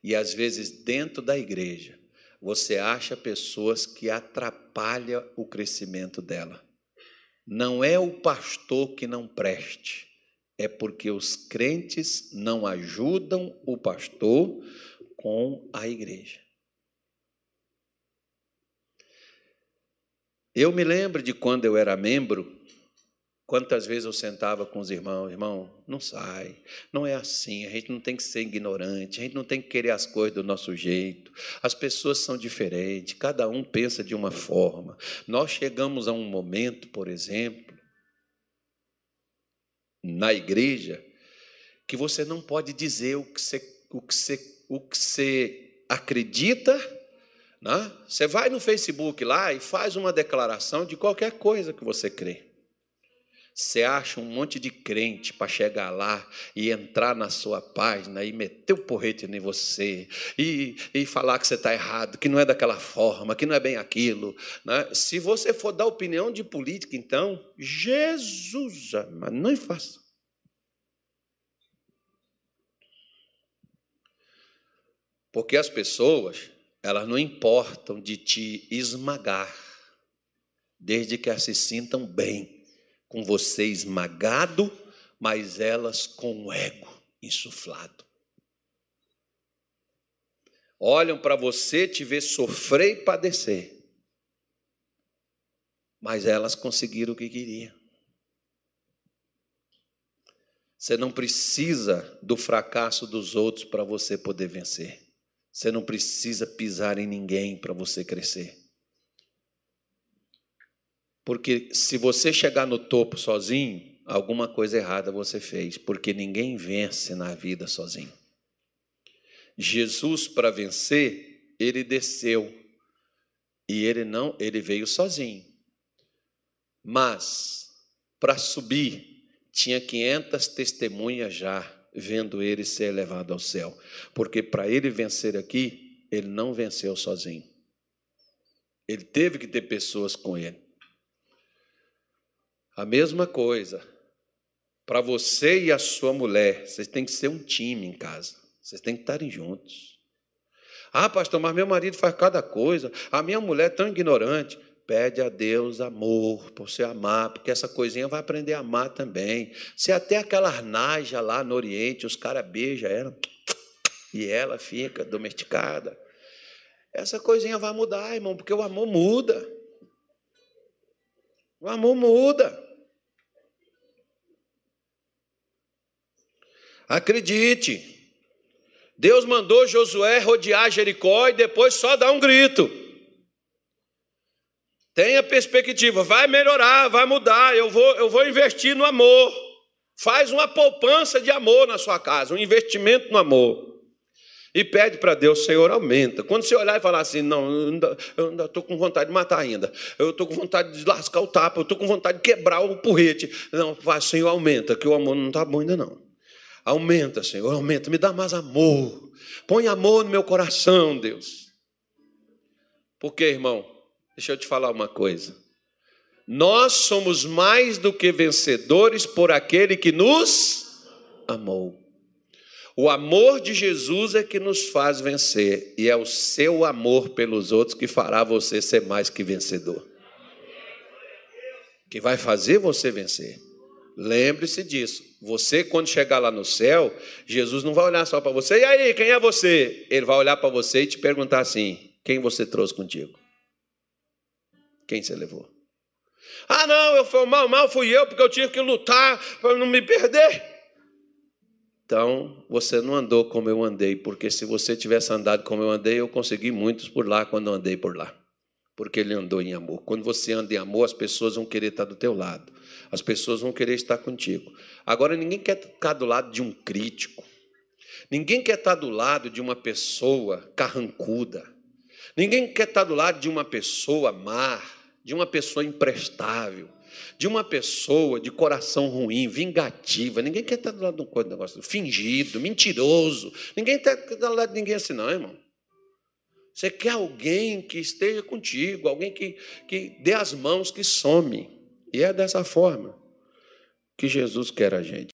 E às vezes, dentro da igreja, você acha pessoas que atrapalham o crescimento dela. Não é o pastor que não preste, é porque os crentes não ajudam o pastor com a igreja. Eu me lembro de quando eu era membro, Quantas vezes eu sentava com os irmãos, irmão, não sai, não é assim, a gente não tem que ser ignorante, a gente não tem que querer as coisas do nosso jeito, as pessoas são diferentes, cada um pensa de uma forma. Nós chegamos a um momento, por exemplo, na igreja, que você não pode dizer o que você, o que você, o que você acredita. Né? Você vai no Facebook lá e faz uma declaração de qualquer coisa que você crê. Você acha um monte de crente para chegar lá e entrar na sua página e meter o porrete em você e, e falar que você está errado, que não é daquela forma, que não é bem aquilo. Né? Se você for dar opinião de política, então, Jesus, mas não faça. Porque as pessoas, elas não importam de te esmagar, desde que elas se sintam bem com você esmagado, mas elas com o ego insuflado. Olham para você, te vê sofrer e padecer, mas elas conseguiram o que queriam. Você não precisa do fracasso dos outros para você poder vencer. Você não precisa pisar em ninguém para você crescer. Porque se você chegar no topo sozinho, alguma coisa errada você fez, porque ninguém vence na vida sozinho. Jesus para vencer, ele desceu. E ele não, ele veio sozinho. Mas para subir, tinha 500 testemunhas já vendo ele ser levado ao céu, porque para ele vencer aqui, ele não venceu sozinho. Ele teve que ter pessoas com ele. A mesma coisa. Para você e a sua mulher, vocês têm que ser um time em casa. Vocês têm que estarem juntos. Ah, pastor, mas meu marido faz cada coisa. A minha mulher é tão ignorante. Pede a Deus amor, por você amar, porque essa coisinha vai aprender a amar também. Se até aquela naja lá no Oriente, os caras beijam ela e ela fica domesticada. Essa coisinha vai mudar, irmão, porque o amor muda. O amor muda. Acredite. Deus mandou Josué rodear Jericó e depois só dar um grito. Tenha perspectiva, vai melhorar, vai mudar. Eu vou, eu vou investir no amor. Faz uma poupança de amor na sua casa, um investimento no amor. E pede para Deus, Senhor, aumenta. Quando você olhar e falar assim, não, eu ainda estou com vontade de matar ainda, eu estou com vontade de lascar o tapa, eu estou com vontade de quebrar o porrete. Não, vai, Senhor, aumenta, que o amor não está bom ainda não. Aumenta, Senhor, aumenta, me dá mais amor. Põe amor no meu coração, Deus. Porque, irmão, deixa eu te falar uma coisa. Nós somos mais do que vencedores por aquele que nos amou. O amor de Jesus é que nos faz vencer, e é o seu amor pelos outros que fará você ser mais que vencedor. Que vai fazer você vencer. Lembre-se disso. Você, quando chegar lá no céu, Jesus não vai olhar só para você. E aí, quem é você? Ele vai olhar para você e te perguntar assim: quem você trouxe contigo? Quem você levou? Ah, não, eu fui mal, mal fui eu, porque eu tinha que lutar para não me perder. Então, você não andou como eu andei, porque se você tivesse andado como eu andei, eu consegui muitos por lá quando eu andei por lá. Porque ele andou em amor. Quando você anda em amor, as pessoas vão querer estar do teu lado as pessoas vão querer estar contigo. Agora, ninguém quer ficar do lado de um crítico, ninguém quer estar do lado de uma pessoa carrancuda, ninguém quer estar do lado de uma pessoa má, de uma pessoa imprestável, de uma pessoa de coração ruim, vingativa. Ninguém quer estar do lado de um negócio fingido, mentiroso. Ninguém quer estar do lado de ninguém assim, não, irmão. Você quer alguém que esteja contigo, alguém que, que dê as mãos, que some. E é dessa forma que Jesus quer a gente.